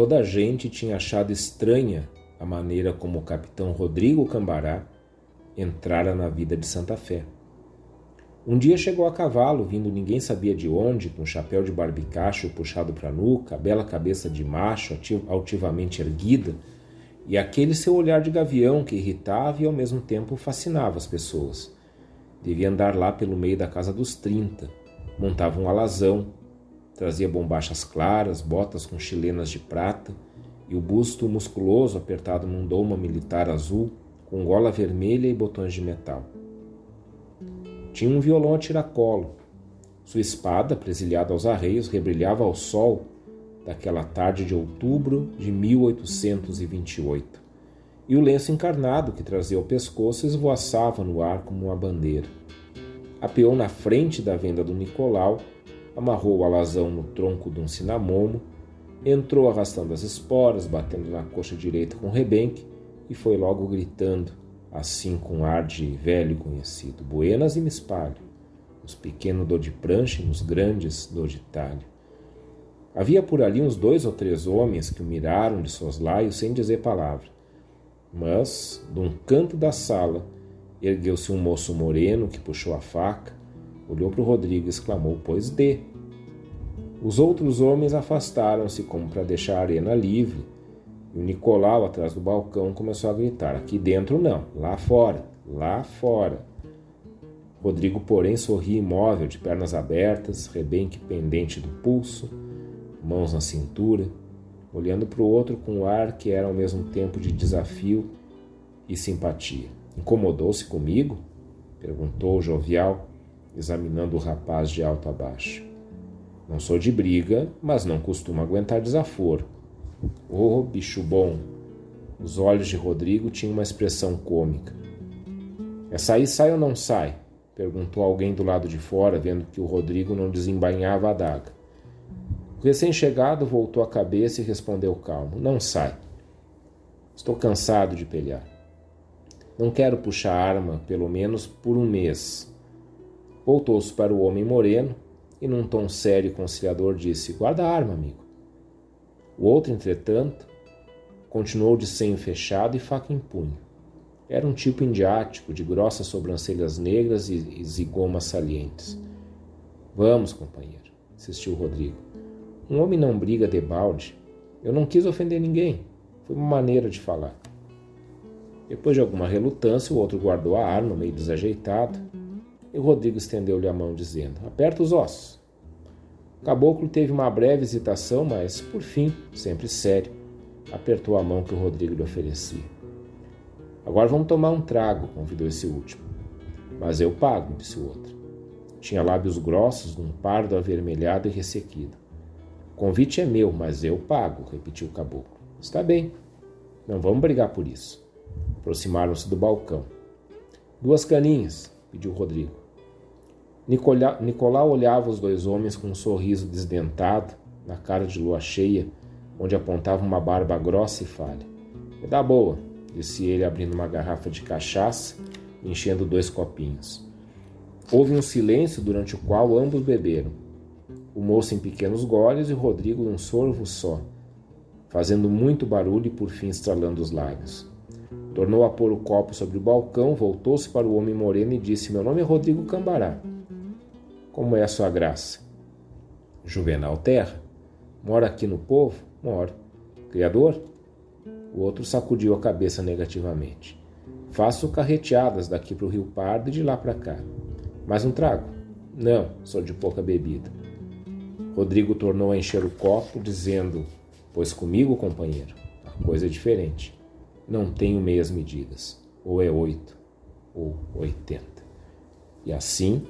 Toda a gente tinha achado estranha a maneira como o capitão Rodrigo Cambará entrara na vida de Santa Fé. Um dia chegou a cavalo, vindo ninguém sabia de onde, com chapéu de barbicacho puxado para a nuca, a bela cabeça de macho altivamente erguida, e aquele seu olhar de gavião que irritava e ao mesmo tempo fascinava as pessoas. Devia andar lá pelo meio da casa dos trinta. Montava um alazão, Trazia bombachas claras, botas com chilenas de prata e o busto musculoso apertado num doma militar azul com gola vermelha e botões de metal. Tinha um violão a tiracolo. Sua espada, presilhada aos arreios, rebrilhava ao sol daquela tarde de outubro de 1828. E o lenço encarnado que trazia ao pescoço esvoaçava no ar como uma bandeira. Apeou na frente da venda do Nicolau amarrou o alazão no tronco de um cinamomo, entrou arrastando as esporas, batendo na coxa direita com o rebenque e foi logo gritando, assim com ar de velho conhecido: Buenas e me espalho. Os pequenos dou de prancha e nos grandes dou de talho. Havia por ali uns dois ou três homens que o miraram de soslaio sem dizer palavra. Mas, de um canto da sala, ergueu-se um moço moreno que puxou a faca, olhou para o Rodrigo e exclamou: Pois dê. Os outros homens afastaram-se como para deixar a arena livre, e o Nicolau, atrás do balcão, começou a gritar: Aqui dentro não, lá fora, lá fora. Rodrigo, porém, sorria imóvel, de pernas abertas, rebenque pendente do pulso, mãos na cintura, olhando para o outro com um ar que era ao mesmo tempo de desafio e simpatia. Incomodou-se comigo? perguntou jovial, examinando o rapaz de alto a baixo. Não sou de briga, mas não costumo aguentar desaforo. Oh, bicho bom! Os olhos de Rodrigo tinham uma expressão cômica. Essa aí sai ou não sai? perguntou alguém do lado de fora, vendo que o Rodrigo não desembainhava a adaga. O recém-chegado voltou a cabeça e respondeu calmo: Não sai. Estou cansado de pelear. Não quero puxar arma, pelo menos por um mês. Voltou-se para o homem moreno e, num tom sério e conciliador, disse: Guarda a arma, amigo. O outro, entretanto, continuou de senho fechado e faca em punho. Era um tipo indiático, de grossas sobrancelhas negras e, zigomas salientes. Vamos, companheiro, insistiu Rodrigo. Um homem não briga de balde. Eu não quis ofender ninguém. Foi uma maneira de falar. Depois de alguma relutância, o outro guardou a arma, meio desajeitado, e Rodrigo estendeu-lhe a mão, dizendo: Aperta os ossos. O caboclo teve uma breve hesitação, mas, por fim, sempre sério, apertou a mão que o Rodrigo lhe oferecia. Agora vamos tomar um trago, convidou esse último. Mas eu pago, disse o outro. Tinha lábios grossos, num pardo avermelhado e ressequido. O convite é meu, mas eu pago, repetiu o caboclo. Está bem. Não vamos brigar por isso. Aproximaram-se do balcão. Duas caninhas, pediu Rodrigo. Nicolau olhava os dois homens com um sorriso desdentado, na cara de lua cheia, onde apontava uma barba grossa e falha. Me dá boa, disse ele, abrindo uma garrafa de cachaça e enchendo dois copinhos. Houve um silêncio durante o qual ambos beberam. O moço em pequenos goles e Rodrigo num sorvo só, fazendo muito barulho e por fim estralando os lábios. Tornou a pôr o copo sobre o balcão, voltou-se para o homem moreno e disse: Meu nome é Rodrigo Cambará. Como é a sua graça? Juvenal Terra. Mora aqui no povo? Moro. Criador? O outro sacudiu a cabeça negativamente. Faço carreteadas daqui para o Rio Pardo e de lá para cá. Mais um trago? Não, sou de pouca bebida. Rodrigo tornou a encher o copo, dizendo: Pois comigo, companheiro, a coisa é diferente. Não tenho meias medidas. Ou é oito, ou oitenta. E assim,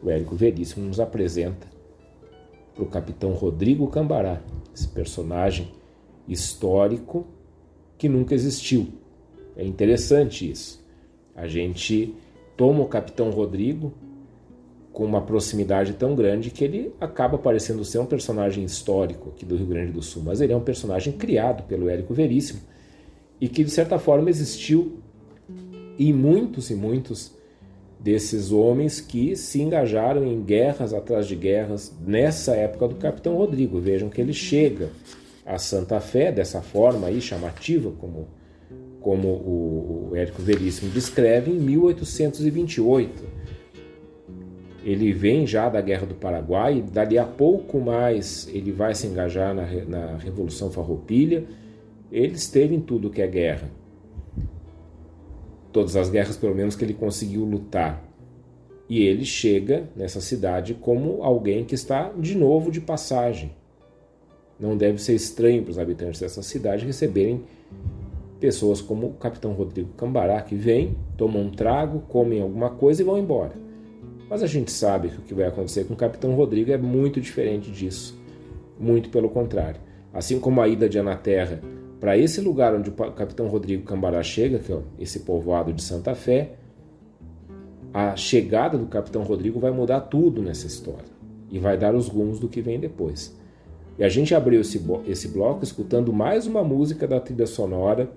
o Érico Veríssimo nos apresenta para o capitão Rodrigo Cambará, esse personagem histórico que nunca existiu. É interessante isso. A gente toma o Capitão Rodrigo com uma proximidade tão grande que ele acaba parecendo ser um personagem histórico aqui do Rio Grande do Sul, mas ele é um personagem criado pelo Érico Veríssimo e que de certa forma existiu em muitos e muitos desses homens que se engajaram em guerras atrás de guerras nessa época do Capitão Rodrigo. Vejam que ele chega a Santa Fé dessa forma aí chamativa, como, como o, Érico Veríssimo descreve, em 1828. Ele vem já da Guerra do Paraguai, e dali a pouco mais ele vai se engajar na, na Revolução Farroupilha. Ele esteve em tudo que é guerra. Todas as guerras, pelo menos, que ele conseguiu lutar. E ele chega nessa cidade como alguém que está de novo de passagem. Não deve ser estranho para os habitantes dessa cidade receberem pessoas como o capitão Rodrigo Cambará, que vem, tomam um trago, comem alguma coisa e vão embora. Mas a gente sabe que o que vai acontecer com o capitão Rodrigo é muito diferente disso. Muito pelo contrário. Assim como a ida de Anaterra para esse lugar onde o capitão Rodrigo Cambará chega, que é esse povoado de Santa Fé, a chegada do capitão Rodrigo vai mudar tudo nessa história e vai dar os rumos do que vem depois. E a gente abriu esse, esse bloco escutando mais uma música da trilha sonora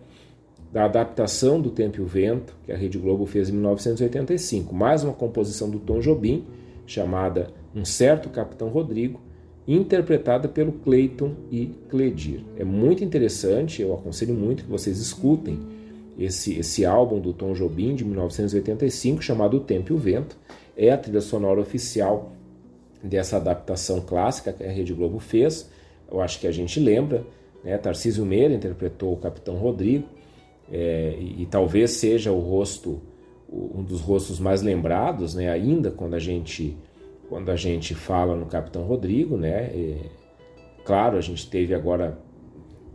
da adaptação do Tempo e o Vento, que a Rede Globo fez em 1985. Mais uma composição do Tom Jobim, chamada Um Certo Capitão Rodrigo, interpretada pelo Clayton e Cledir. É muito interessante, eu aconselho muito que vocês escutem esse, esse álbum do Tom Jobim de 1985, chamado O Tempo e o Vento. É a trilha sonora oficial dessa adaptação clássica que a Rede Globo fez. Eu acho que a gente lembra, né? Tarcísio Meira interpretou o Capitão Rodrigo é, e, e, talvez seja o rosto, um dos rostos mais lembrados, né? Ainda quando a gente quando a gente fala no Capitão Rodrigo, né? Claro, a gente teve agora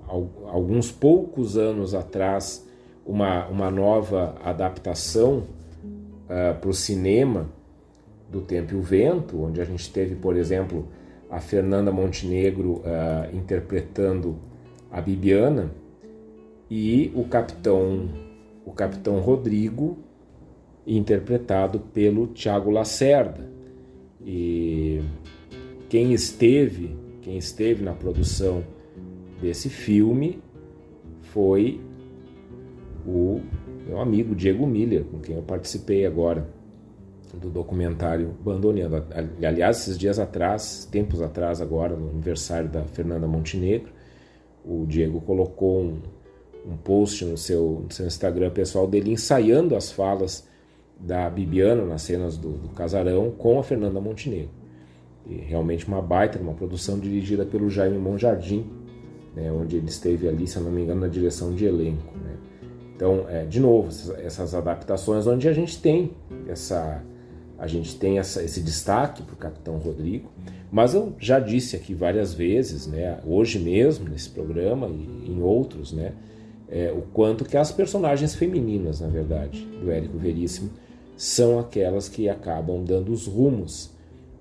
alguns poucos anos atrás uma, uma nova adaptação uh, para o cinema do Tempo e o Vento, onde a gente teve, por exemplo, a Fernanda Montenegro uh, interpretando a Bibiana e o capitão o capitão Rodrigo interpretado pelo Tiago Lacerda. E quem esteve, quem esteve na produção desse filme foi o meu amigo Diego Miller, com quem eu participei agora do documentário Bandoneando. Aliás, esses dias atrás, tempos atrás, agora, no aniversário da Fernanda Montenegro, o Diego colocou um, um post no seu, no seu Instagram pessoal dele ensaiando as falas da Bibiana nas cenas do, do Casarão com a Fernanda Montenegro. E realmente uma baita, uma produção dirigida pelo Jaime Monjardim, né, onde ele esteve ali, se não me engano, na direção de elenco. Né. Então, é, de novo, essas adaptações onde a gente tem essa a gente tem essa, esse destaque para o Capitão Rodrigo, mas eu já disse aqui várias vezes, né, hoje mesmo nesse programa e em outros, né, é, o quanto que as personagens femininas, na verdade, do Érico Veríssimo, são aquelas que acabam dando os rumos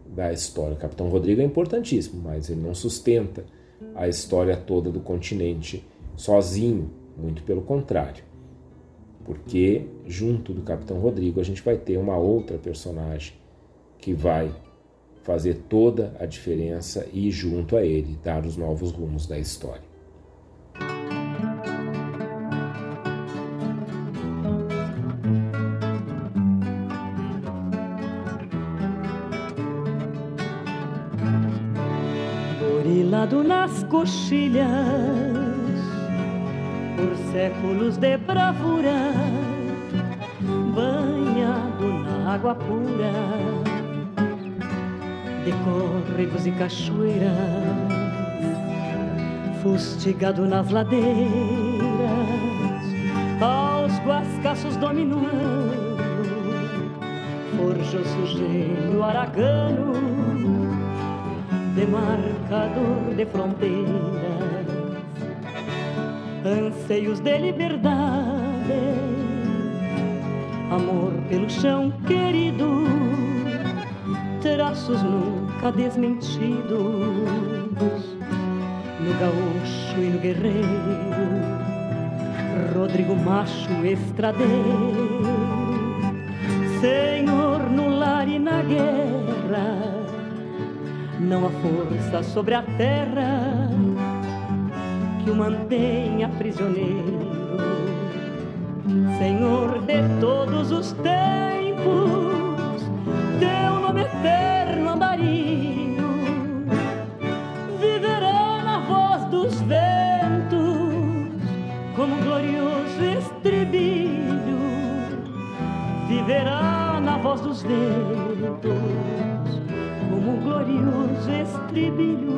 da história. O Capitão Rodrigo é importantíssimo, mas ele não sustenta a história toda do continente sozinho, muito pelo contrário porque junto do Capitão Rodrigo a gente vai ter uma outra personagem que vai fazer toda a diferença e junto a ele dar os novos rumos da história. Burilado nas coxilhas por séculos de bravura, banhado na água pura de córregos e cachoeiras, fustigado nas ladeiras, aos guascaços dominando, forjou-se gênio aragano, demarcador de fronteiras anseios de liberdade, amor pelo chão querido, traços nunca desmentidos, no gaúcho e no guerreiro, Rodrigo Macho estradeiro, Senhor no lar e na guerra, não há força sobre a terra que o mantenha prisioneiro. Senhor de todos os tempos, teu nome eterno andarilho. Viverá na voz dos ventos, como glorioso estribilho, viverá na voz dos ventos, como glorioso estribilho.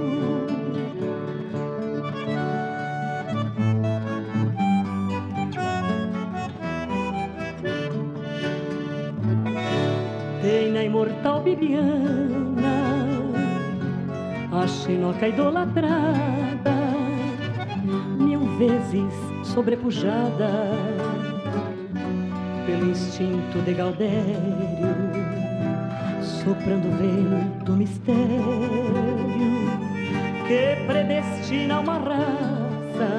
imortal Bibiana, a chinoca idolatrada, mil vezes sobrepujada pelo instinto de Gaudério, soprando vento mistério que predestina uma raça.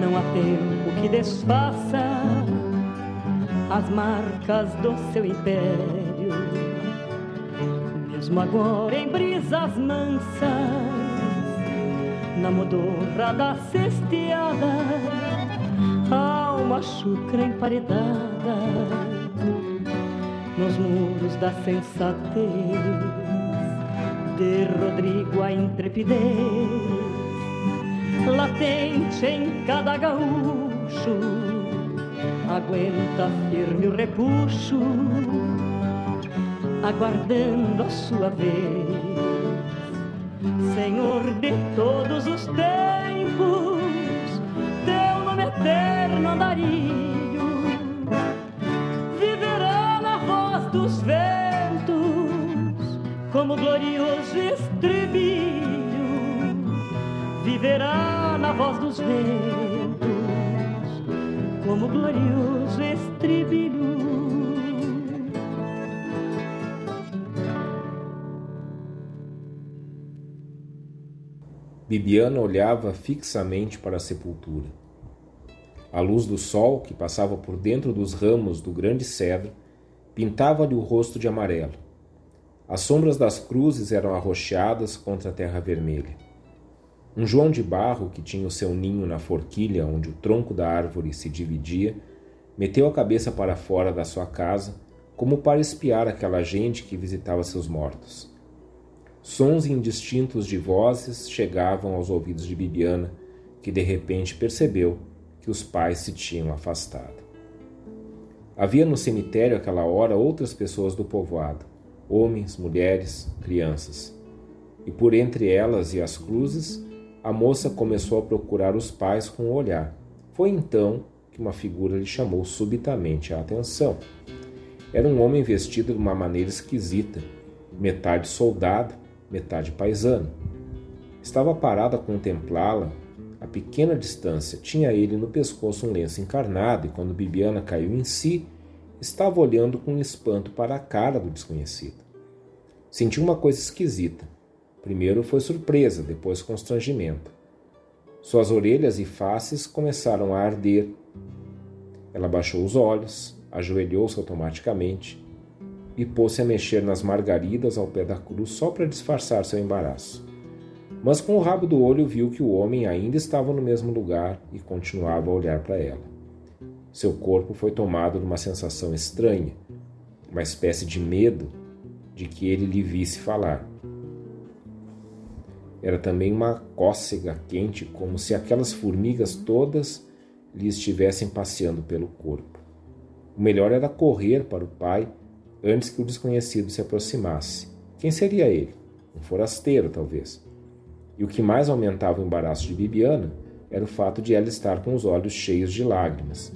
Não há tempo que desfaça as marcas do seu império mesmo agora em brisas mansas, na modorra da cesteada, há uma chucra emparedada nos muros da sensatez de Rodrigo a intrepidez, latente em cada gaúcho, aguenta firme o repuxo aguardando a sua vez. Senhor de todos os tempos, teu nome eterno andarilho como glorioso estribilho, viverá na voz dos ventos, como glorioso estribilho. Bibiana olhava fixamente para a sepultura. A luz do sol, que passava por dentro dos ramos do grande cedro, pintava-lhe o rosto de amarelo. As sombras das cruzes eram arroxeadas contra a terra vermelha. Um João de barro, que tinha o seu ninho na forquilha onde o tronco da árvore se dividia, meteu a cabeça para fora da sua casa, como para espiar aquela gente que visitava seus mortos. Sons indistintos de vozes chegavam aos ouvidos de Bibiana, que de repente percebeu que os pais se tinham afastado. Havia no cemitério àquela hora outras pessoas do povoado, homens, mulheres, crianças. E por entre elas e as cruzes, a moça começou a procurar os pais com o olhar. Foi então que uma figura lhe chamou subitamente a atenção. Era um homem vestido de uma maneira esquisita, metade soldado, metade paisano. Estava parado a contemplá-la a pequena distância. Tinha ele no pescoço um lenço encarnado e quando Bibiana caiu em si, estava olhando com espanto para a cara do desconhecido. Sentiu uma coisa esquisita. Primeiro foi surpresa, depois constrangimento. Suas orelhas e faces começaram a arder. Ela baixou os olhos, ajoelhou-se automaticamente e pôs-se a mexer nas margaridas ao pé da cruz só para disfarçar seu embaraço. Mas com o rabo do olho viu que o homem ainda estava no mesmo lugar e continuava a olhar para ela. Seu corpo foi tomado de uma sensação estranha, uma espécie de medo de que ele lhe visse falar. Era também uma cócega quente, como se aquelas formigas todas lhe estivessem passeando pelo corpo. O melhor era correr para o pai antes que o desconhecido se aproximasse. Quem seria ele? Um forasteiro, talvez. E o que mais aumentava o embaraço de Bibiana era o fato de ela estar com os olhos cheios de lágrimas.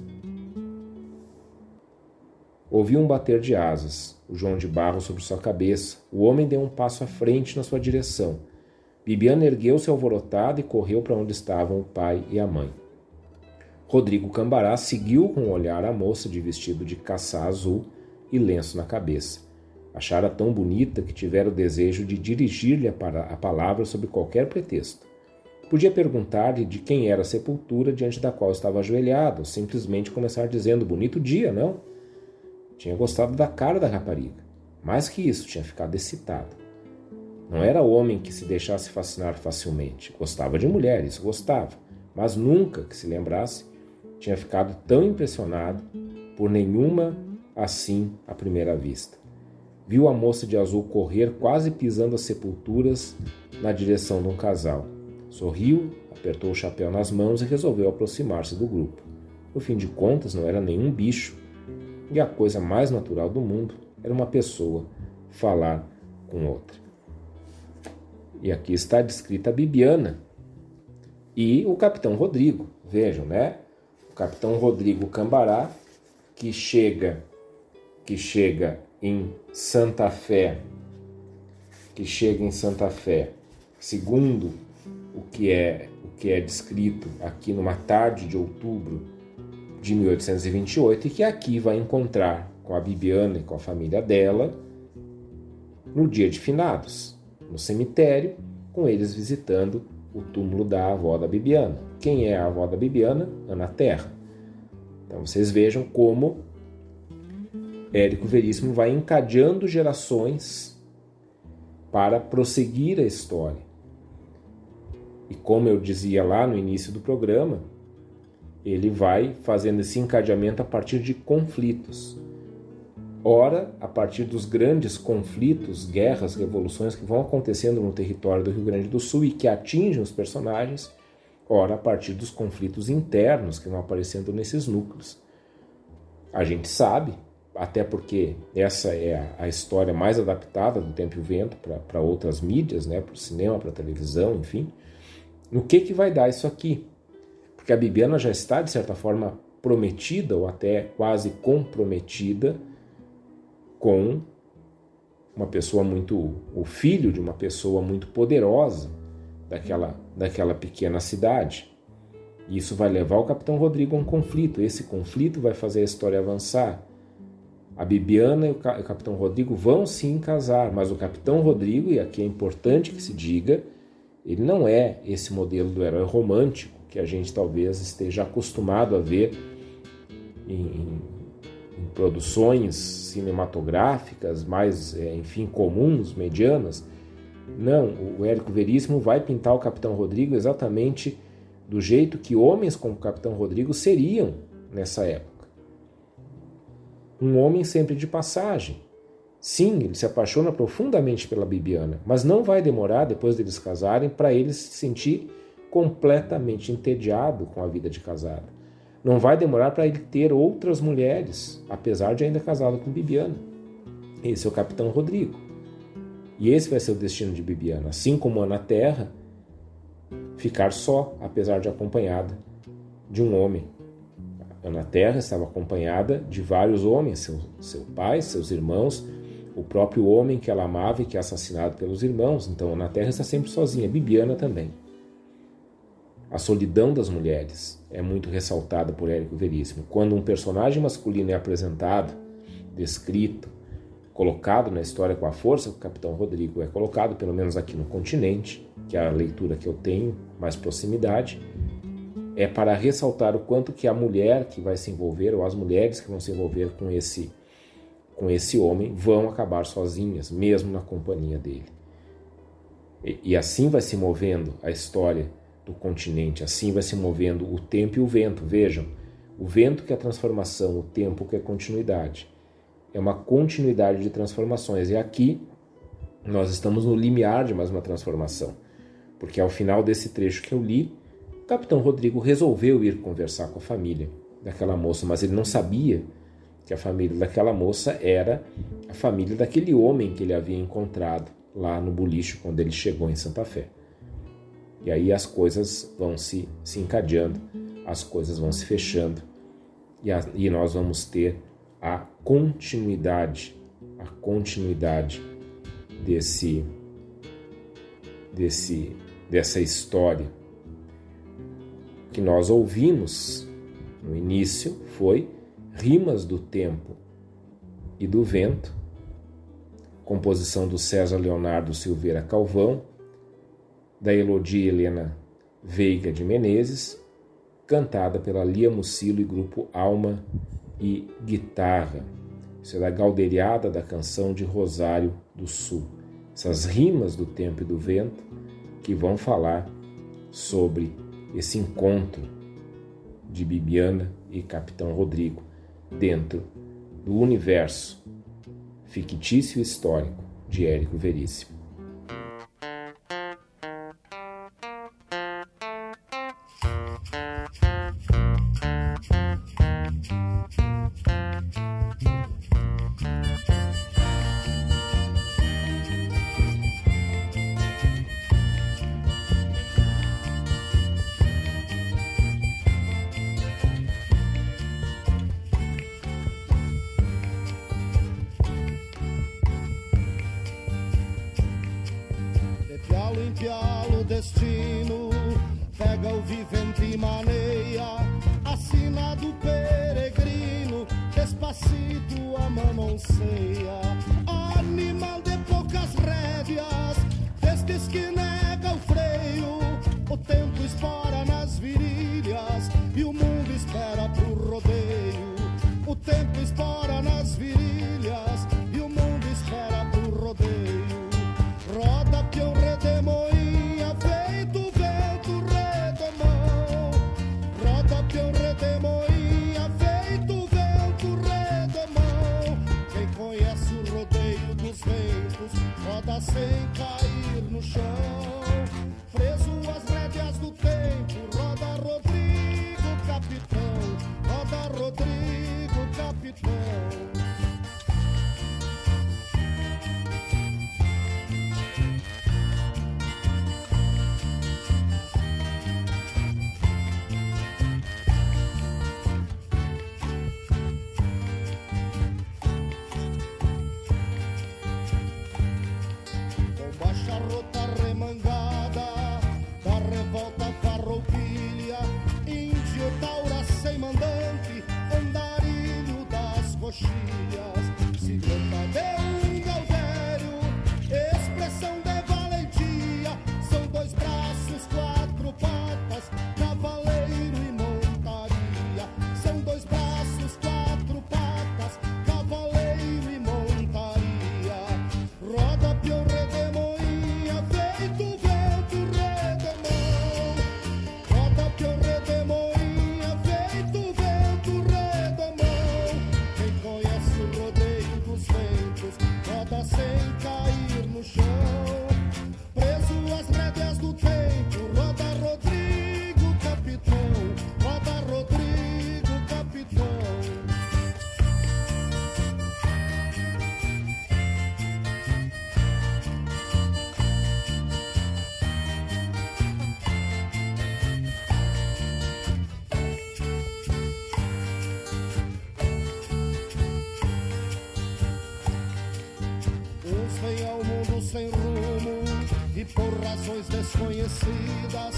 Ouviu um bater de asas, o João de Barro sobre sua cabeça. O homem deu um passo à frente na sua direção. Bibiana ergueu-se alvorotada e correu para onde estavam o pai e a mãe. Rodrigo Cambará seguiu com o olhar a moça de vestido de caçá azul e lenço na cabeça. Achara tão bonita que tivera o desejo de dirigir-lhe a palavra sob qualquer pretexto. Podia perguntar-lhe de quem era a sepultura diante da qual estava ajoelhado, ou simplesmente começar dizendo: Bonito dia, não? Tinha gostado da cara da rapariga. Mais que isso, tinha ficado excitado. Não era homem que se deixasse fascinar facilmente. Gostava de mulheres, gostava, mas nunca que se lembrasse tinha ficado tão impressionado por nenhuma assim à primeira vista. Viu a moça de azul correr quase pisando as sepulturas na direção de um casal. Sorriu, apertou o chapéu nas mãos e resolveu aproximar-se do grupo. No fim de contas, não era nenhum bicho, e a coisa mais natural do mundo era uma pessoa falar com outra. E aqui está descrita a Bibiana e o capitão Rodrigo. Vejam, né? O capitão Rodrigo Cambará, que chega que chega em Santa Fé, que chega em Santa Fé, segundo o que é o que é descrito aqui numa tarde de outubro de 1828 e que aqui vai encontrar com a Bibiana e com a família dela no dia de finados, no cemitério, com eles visitando o túmulo da avó da Bibiana. Quem é a avó da Bibiana? Ana Terra. Então vocês vejam como Érico Veríssimo vai encadeando gerações para prosseguir a história. E como eu dizia lá no início do programa, ele vai fazendo esse encadeamento a partir de conflitos. Ora, a partir dos grandes conflitos, guerras, revoluções que vão acontecendo no território do Rio Grande do Sul e que atingem os personagens, ora, a partir dos conflitos internos que vão aparecendo nesses núcleos. A gente sabe até porque essa é a história mais adaptada do Tempo e o Vento para outras mídias, né, para o cinema, para a televisão, enfim. No que, que vai dar isso aqui? Porque a Bibiana já está, de certa forma, prometida ou até quase comprometida com uma pessoa muito. o filho de uma pessoa muito poderosa daquela, daquela pequena cidade. E isso vai levar o Capitão Rodrigo a um conflito. Esse conflito vai fazer a história avançar. A Bibiana e o Capitão Rodrigo vão sim casar, mas o Capitão Rodrigo, e aqui é importante que se diga, ele não é esse modelo do herói romântico que a gente talvez esteja acostumado a ver em, em, em produções cinematográficas mais, é, enfim, comuns, medianas. Não, o Érico Veríssimo vai pintar o Capitão Rodrigo exatamente do jeito que homens como o Capitão Rodrigo seriam nessa época. Um homem sempre de passagem. Sim, ele se apaixona profundamente pela Bibiana, mas não vai demorar depois deles casarem para ele se sentir completamente entediado com a vida de casado. Não vai demorar para ele ter outras mulheres, apesar de ainda casado com Bibiana. Esse é o Capitão Rodrigo. E esse vai ser o destino de Bibiana, assim como na Terra, ficar só, apesar de acompanhada de um homem. Na Terra estava acompanhada de vários homens, seu, seu pai, seus irmãos, o próprio homem que ela amava e que é assassinado pelos irmãos. Então, na Terra está sempre sozinha. Bibiana também. A solidão das mulheres é muito ressaltada por Érico Veríssimo. Quando um personagem masculino é apresentado, descrito, colocado na história com a força que o Capitão Rodrigo é colocado, pelo menos aqui no continente, que é a leitura que eu tenho, mais proximidade, é para ressaltar o quanto que a mulher que vai se envolver, ou as mulheres que vão se envolver com esse, com esse homem, vão acabar sozinhas, mesmo na companhia dele. E, e assim vai se movendo a história do continente, assim vai se movendo o tempo e o vento. Vejam, o vento que é transformação, o tempo que é continuidade é uma continuidade de transformações. E aqui nós estamos no limiar de mais uma transformação, porque ao final desse trecho que eu li, o capitão Rodrigo resolveu ir conversar com a família daquela moça, mas ele não sabia que a família daquela moça era a família daquele homem que ele havia encontrado lá no boliche quando ele chegou em Santa Fé. E aí as coisas vão se, se encadeando, as coisas vão se fechando, e, a, e nós vamos ter a continuidade, a continuidade desse desse dessa história que nós ouvimos no início foi Rimas do Tempo e do Vento, composição do César Leonardo Silveira Calvão, da Elodia Helena Veiga de Menezes, cantada pela Lia Mucilo e grupo Alma e guitarra. Isso é da Galderiada da canção de Rosário do Sul. Essas rimas do tempo e do vento que vão falar sobre esse encontro de Bibiana e Capitão Rodrigo dentro do universo fictício e histórico de Érico Veríssimo. Desconhecidas,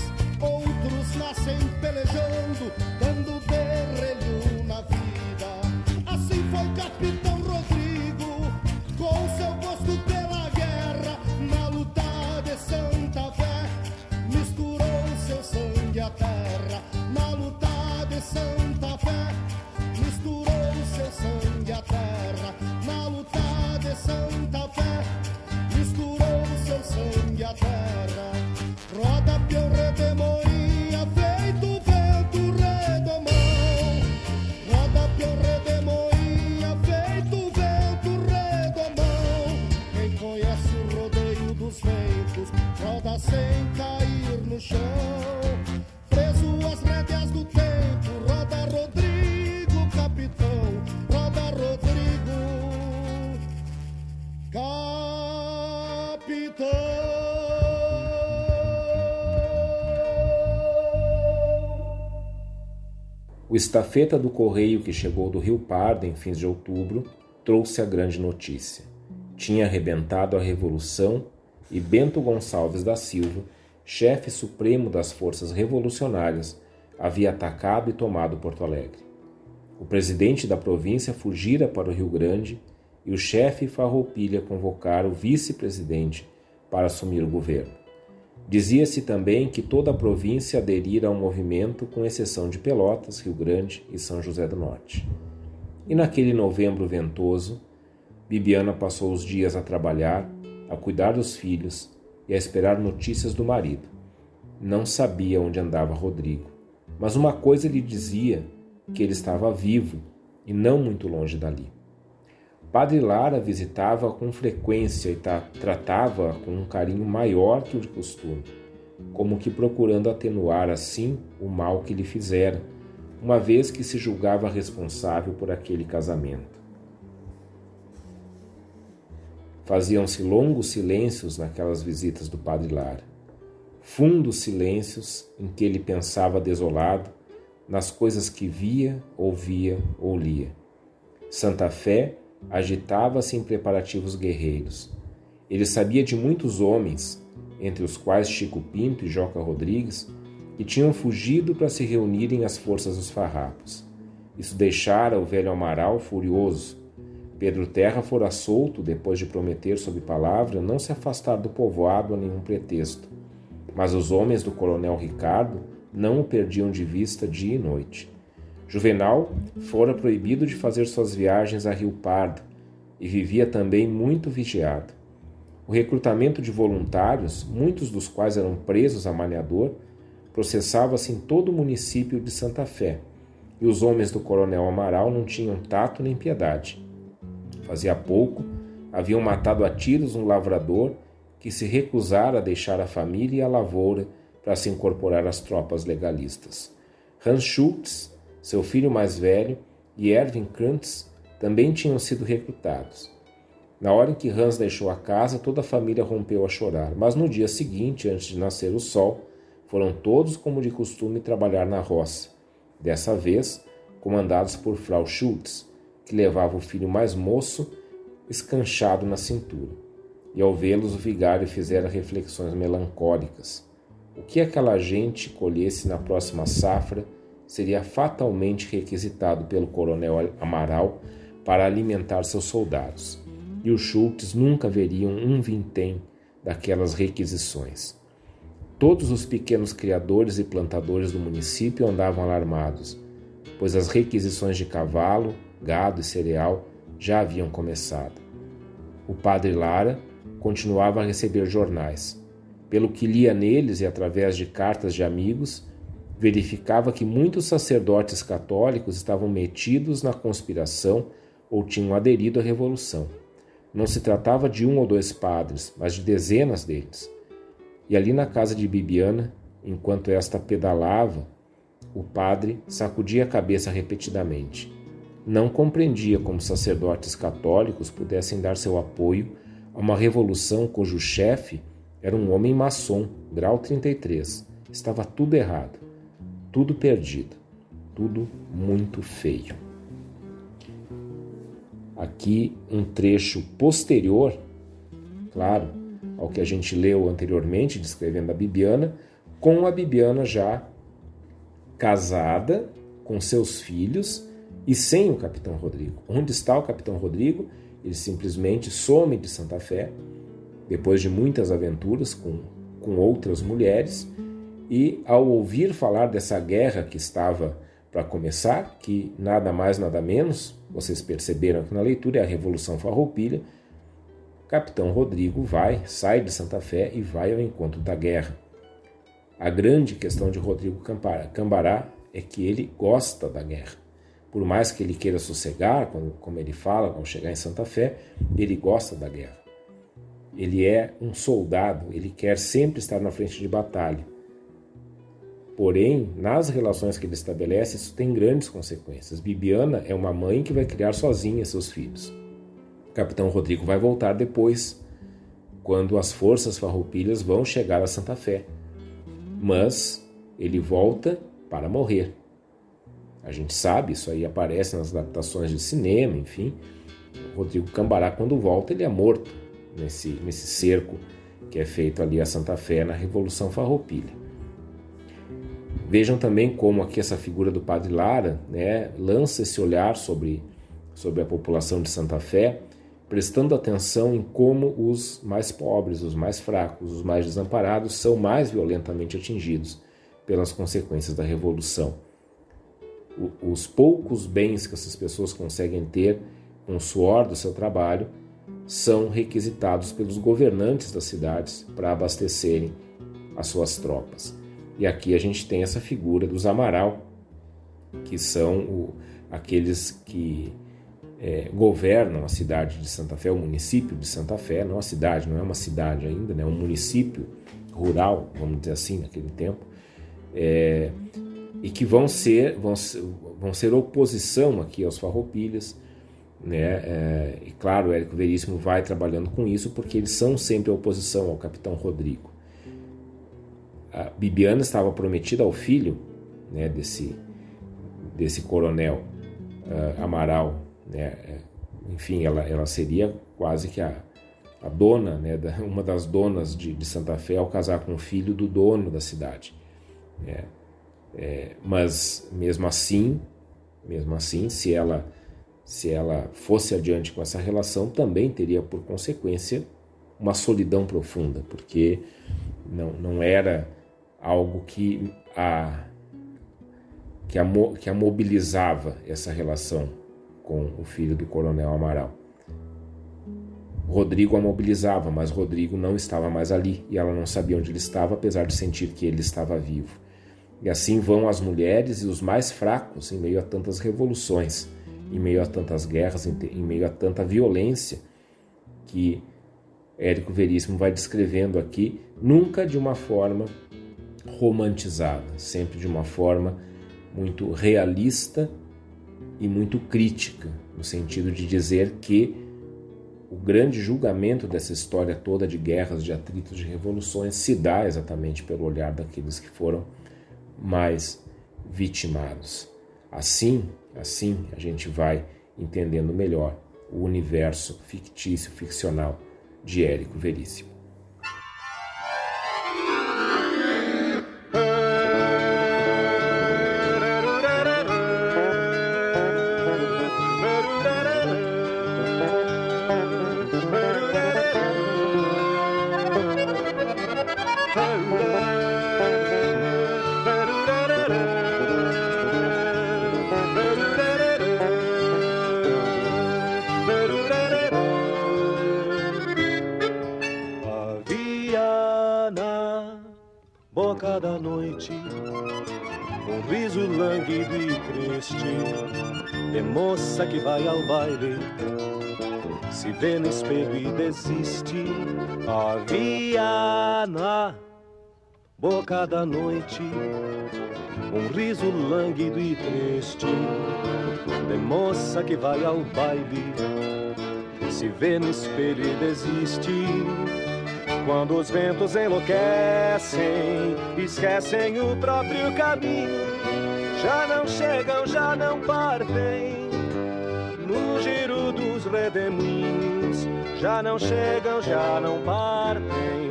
O estafeta do correio que chegou do Rio Pardo em fins de outubro trouxe a grande notícia. Tinha arrebentado a Revolução e Bento Gonçalves da Silva, chefe supremo das forças revolucionárias, havia atacado e tomado Porto Alegre. O presidente da província fugira para o Rio Grande e o chefe Farroupilha convocara o vice-presidente para assumir o governo. Dizia-se também que toda a província aderira ao movimento, com exceção de Pelotas, Rio Grande e São José do Norte. E naquele novembro ventoso, Bibiana passou os dias a trabalhar, a cuidar dos filhos e a esperar notícias do marido. Não sabia onde andava Rodrigo, mas uma coisa lhe dizia que ele estava vivo e não muito longe dali. Padre Lara visitava com frequência e tratava com um carinho maior que o de costume, como que procurando atenuar assim o mal que lhe fizera, uma vez que se julgava responsável por aquele casamento. Faziam-se longos silêncios naquelas visitas do Padre Lara, fundos silêncios em que ele pensava desolado nas coisas que via, ouvia ou lia. Santa Fé agitava-se em preparativos guerreiros. Ele sabia de muitos homens, entre os quais Chico Pinto e Joca Rodrigues, que tinham fugido para se reunirem às forças dos farrapos. Isso deixara o velho Amaral furioso. Pedro Terra fora solto depois de prometer sob palavra não se afastar do povoado a nenhum pretexto. Mas os homens do coronel Ricardo não o perdiam de vista dia e noite. Juvenal fora proibido de fazer suas viagens a Rio Pardo e vivia também muito vigiado. O recrutamento de voluntários, muitos dos quais eram presos a maniador, processava-se em todo o município de Santa Fé, e os homens do coronel Amaral não tinham tato nem piedade. Fazia pouco haviam matado a tiros um lavrador que se recusara a deixar a família e a lavoura para se incorporar às tropas legalistas. Hans Schultz, seu filho mais velho, e Erwin Krantz também tinham sido recrutados. Na hora em que Hans deixou a casa, toda a família rompeu a chorar, mas no dia seguinte, antes de nascer o sol, foram todos, como de costume, trabalhar na roça, dessa vez comandados por Frau Schultz, que levava o filho mais moço escanchado na cintura. E ao vê-los, o vigário fizera reflexões melancólicas. O que aquela gente colhesse na próxima safra seria fatalmente requisitado pelo coronel Amaral para alimentar seus soldados, e os Schultz nunca veriam um vintém daquelas requisições. Todos os pequenos criadores e plantadores do município andavam alarmados, pois as requisições de cavalo, gado e cereal já haviam começado. O padre Lara continuava a receber jornais. Pelo que lia neles e através de cartas de amigos, verificava que muitos sacerdotes católicos estavam metidos na conspiração ou tinham aderido à revolução. Não se tratava de um ou dois padres, mas de dezenas deles. E ali na casa de Bibiana, enquanto esta pedalava, o padre sacudia a cabeça repetidamente. Não compreendia como sacerdotes católicos pudessem dar seu apoio a uma revolução cujo chefe era um homem maçom, grau 33. Estava tudo errado, tudo perdido, tudo muito feio. Aqui um trecho posterior, claro, ao que a gente leu anteriormente, descrevendo a Bibiana, com a Bibiana já casada, com seus filhos e sem o Capitão Rodrigo. Onde está o Capitão Rodrigo? Ele simplesmente some de Santa Fé, depois de muitas aventuras com, com outras mulheres, e ao ouvir falar dessa guerra que estava para começar, que nada mais, nada menos, vocês perceberam aqui na leitura, é a Revolução Farroupilha, Capitão Rodrigo vai, sai de Santa Fé e vai ao encontro da guerra. A grande questão de Rodrigo Cambará é que ele gosta da guerra. Por mais que ele queira sossegar, como ele fala, ao chegar em Santa Fé, ele gosta da guerra. Ele é um soldado, ele quer sempre estar na frente de batalha. Porém, nas relações que ele estabelece, isso tem grandes consequências. Bibiana é uma mãe que vai criar sozinha seus filhos. O capitão Rodrigo vai voltar depois, quando as forças farroupilhas vão chegar a Santa Fé. Mas ele volta para morrer. A gente sabe, isso aí aparece nas adaptações de cinema, enfim. Rodrigo Cambará, quando volta, ele é morto nesse, nesse cerco que é feito ali a Santa Fé na Revolução Farroupilha. Vejam também como aqui essa figura do Padre Lara né, lança esse olhar sobre, sobre a população de Santa Fé, prestando atenção em como os mais pobres, os mais fracos, os mais desamparados são mais violentamente atingidos pelas consequências da revolução. O, os poucos bens que essas pessoas conseguem ter com o suor do seu trabalho são requisitados pelos governantes das cidades para abastecerem as suas tropas. E aqui a gente tem essa figura dos Amaral, que são o, aqueles que é, governam a cidade de Santa Fé, o município de Santa Fé, não a cidade, não é uma cidade ainda, né, é um município rural, vamos dizer assim, naquele tempo, é, e que vão ser, vão, vão ser oposição aqui aos farroupilhas, né? É, e claro, o Érico Veríssimo vai trabalhando com isso porque eles são sempre oposição ao capitão Rodrigo. A Bibiana estava prometida ao filho né, desse, desse coronel uh, Amaral, né? É, enfim, ela, ela seria quase que a, a dona, né, da, (laughs) uma das donas de, de Santa Fé ao casar com o filho do dono da cidade. É, é, mas mesmo assim, mesmo assim, se ela se ela fosse adiante com essa relação, também teria por consequência uma solidão profunda, porque não, não era algo que a, que a, que a mobilizava essa relação com o filho do coronel Amaral. Rodrigo a mobilizava, mas Rodrigo não estava mais ali e ela não sabia onde ele estava, apesar de sentir que ele estava vivo. E assim vão as mulheres e os mais fracos em meio a tantas revoluções, em meio a tantas guerras, em meio a tanta violência que Érico Veríssimo vai descrevendo aqui, nunca de uma forma romantizada, sempre de uma forma muito realista e muito crítica, no sentido de dizer que o grande julgamento dessa história toda de guerras, de atritos, de revoluções se dá exatamente pelo olhar daqueles que foram mais vitimados. Assim, assim a gente vai entendendo melhor o universo fictício, ficcional de Érico Veríssimo. Se vê no espelho e desiste. Havia na boca da noite um riso lânguido e triste de moça que vai ao baile se vê no espelho e desiste. Quando os ventos enlouquecem, esquecem o próprio caminho, já não chegam, já não partem no redemoinhos já não chegam, já não partem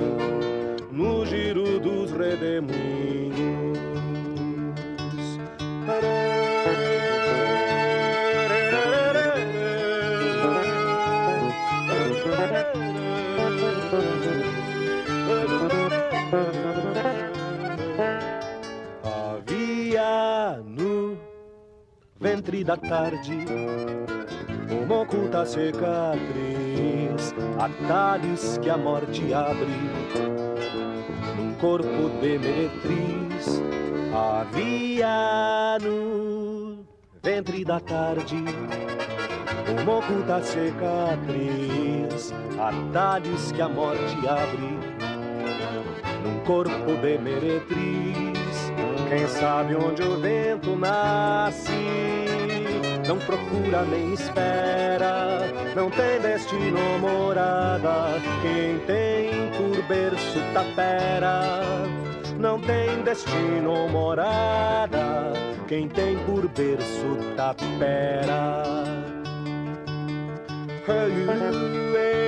no giro dos redemoinhos. Havia no ventre da tarde uma oculta cicatriz, atalhos que a morte abre num corpo de meretriz. Havia no ventre da tarde uma oculta cicatriz, atalhos que a morte abre num corpo de meretriz. Quem sabe onde o vento nasce não procura nem espera, não tem destino morada. Quem tem por berço tapera, não tem destino morada. Quem tem por berço tapera. Havia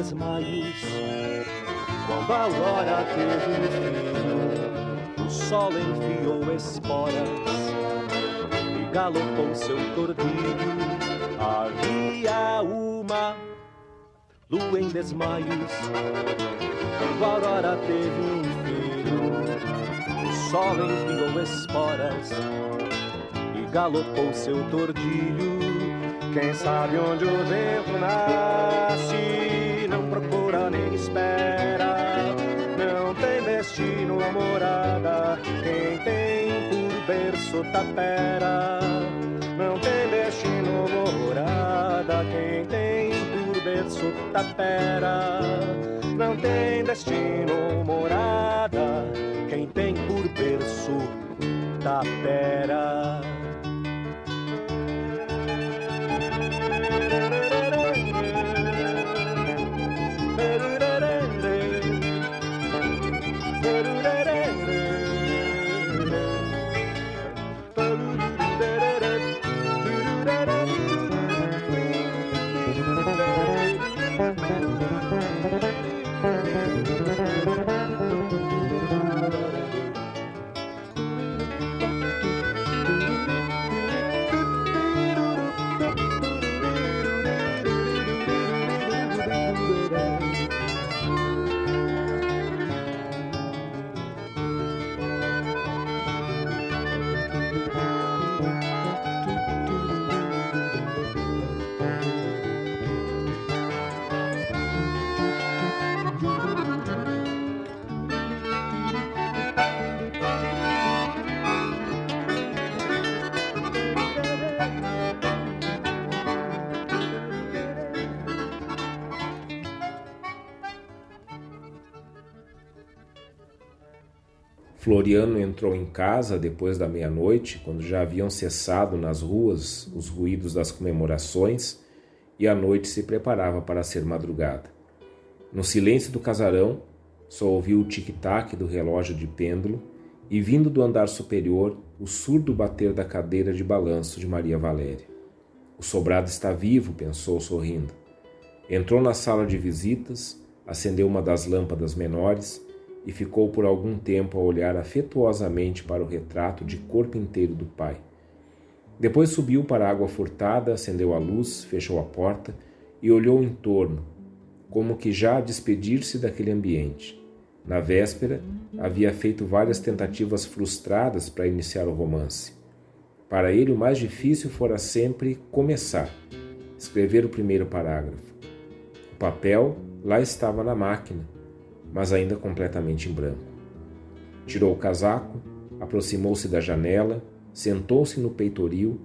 desmaios quando a aurora teve fim. O sol enfiou esporas e galopou seu tordilho. Havia uma lua em desmaios quando a aurora teve um filho. O sol enfiou esporas e galopou seu tordilho. Quem sabe onde o vento nasce, espera, não tem destino ou morada. Quem tem por berço tapera, não tem destino ou morada. Quem tem por berço tapera, não tem destino ou morada. Quem tem por berço tapera. Floriano entrou em casa depois da meia-noite, quando já haviam cessado nas ruas os ruídos das comemorações e a noite se preparava para ser madrugada. No silêncio do casarão, só ouviu o tic-tac do relógio de pêndulo e, vindo do andar superior, o surdo bater da cadeira de balanço de Maria Valéria. O sobrado está vivo, pensou sorrindo. Entrou na sala de visitas, acendeu uma das lâmpadas menores e ficou por algum tempo a olhar afetuosamente para o retrato de corpo inteiro do pai. Depois subiu para a água furtada, acendeu a luz, fechou a porta e olhou em torno, como que já a despedir-se daquele ambiente. Na véspera, havia feito várias tentativas frustradas para iniciar o romance. Para ele, o mais difícil fora sempre começar, escrever o primeiro parágrafo. O papel lá estava na máquina, mas ainda completamente em branco. Tirou o casaco, aproximou-se da janela, sentou-se no peitoril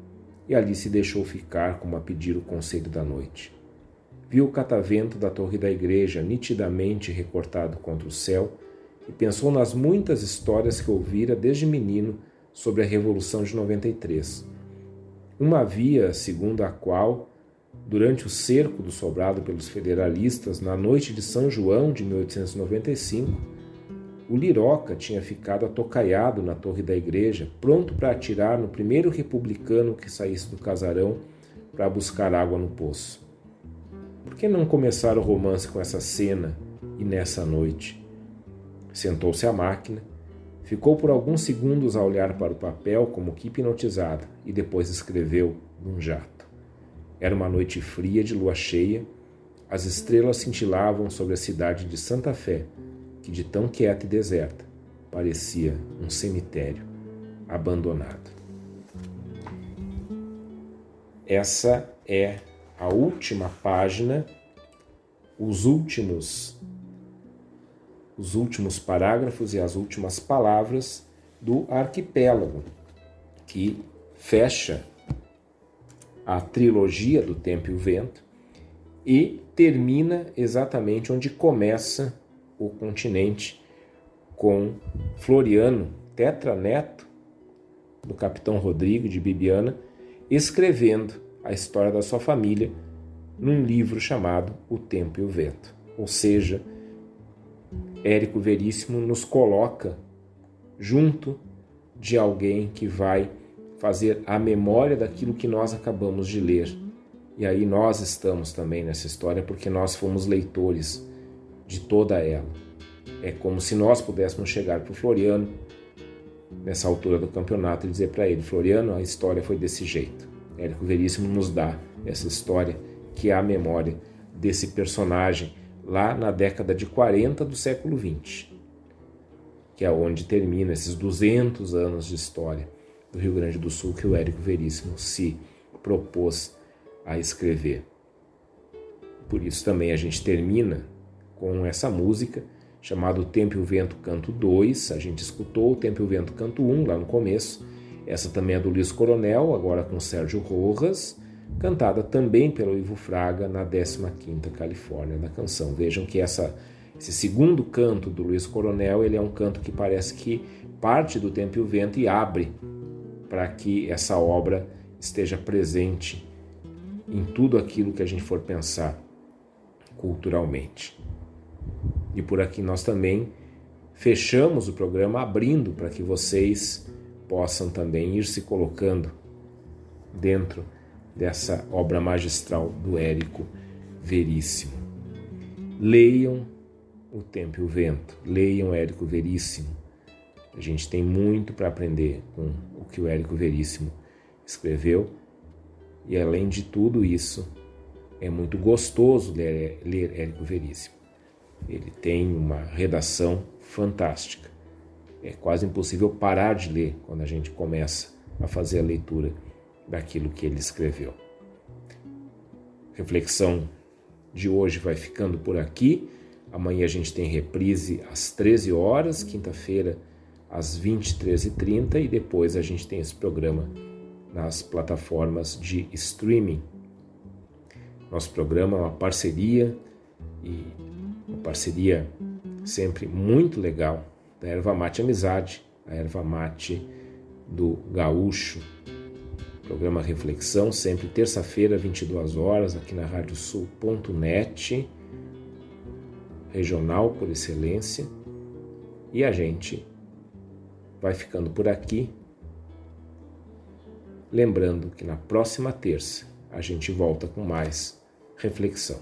e ali se deixou ficar como a pedir o conselho da noite. Viu o catavento da torre da igreja nitidamente recortado contra o céu e pensou nas muitas histórias que ouvira desde menino sobre a Revolução de 93. Uma havia, segundo a qual, durante o cerco do sobrado pelos federalistas na noite de São João de 1895, o Liroca tinha ficado atocaiado na torre da igreja, pronto para atirar no primeiro republicano que saísse do casarão para buscar água no poço. Por que não começar o romance com essa cena e nessa noite? Sentou-se à máquina, ficou por alguns segundos a olhar para o papel como que hipnotizada e depois escreveu num jato. Era uma noite fria de lua cheia, as estrelas cintilavam sobre a cidade de Santa Fé que de tão quieta e deserta parecia um cemitério abandonado. Essa é a última página, os últimos os últimos parágrafos e as últimas palavras do arquipélago, que fecha a trilogia do Tempo e o Vento e termina exatamente onde começa o continente com Floriano, tetraneto do capitão Rodrigo de Bibiana, escrevendo a história da sua família num livro chamado O Tempo e o Vento. Ou seja, Érico Veríssimo nos coloca junto de alguém que vai fazer a memória daquilo que nós acabamos de ler. E aí nós estamos também nessa história porque nós fomos leitores de toda ela. É como se nós pudéssemos chegar para o Floriano, nessa altura do campeonato, e dizer para ele: Floriano, a história foi desse jeito. Érico Veríssimo nos dá essa história, que é a memória desse personagem lá na década de 40 do século 20, que é onde termina esses 200 anos de história do Rio Grande do Sul que o Érico Veríssimo se propôs a escrever. Por isso também a gente termina com essa música chamada Tempo e o Vento Canto 2. A gente escutou o Tempo e o Vento Canto 1 lá no começo. Essa também é do Luiz Coronel, agora com Sérgio Rojas, cantada também pelo Ivo Fraga na 15ª Califórnia da canção. Vejam que essa, esse segundo canto do Luiz Coronel, ele é um canto que parece que parte do Tempo e o Vento e abre para que essa obra esteja presente em tudo aquilo que a gente for pensar culturalmente. E por aqui nós também fechamos o programa abrindo para que vocês possam também ir se colocando dentro dessa obra magistral do Érico Veríssimo. Leiam O Tempo e o Vento, leiam Érico Veríssimo. A gente tem muito para aprender com o que o Érico Veríssimo escreveu e além de tudo isso, é muito gostoso ler, ler Érico Veríssimo. Ele tem uma redação fantástica. É quase impossível parar de ler quando a gente começa a fazer a leitura daquilo que ele escreveu. Reflexão de hoje vai ficando por aqui. Amanhã a gente tem reprise às 13 horas, quinta-feira às 23h30 e depois a gente tem esse programa nas plataformas de streaming. Nosso programa é uma parceria e uma parceria sempre muito legal da Erva Mate Amizade, a Erva Mate do Gaúcho. Programa Reflexão, sempre terça-feira, 22 horas, aqui na radiosul.net, regional por excelência. E a gente vai ficando por aqui, lembrando que na próxima terça a gente volta com mais reflexão.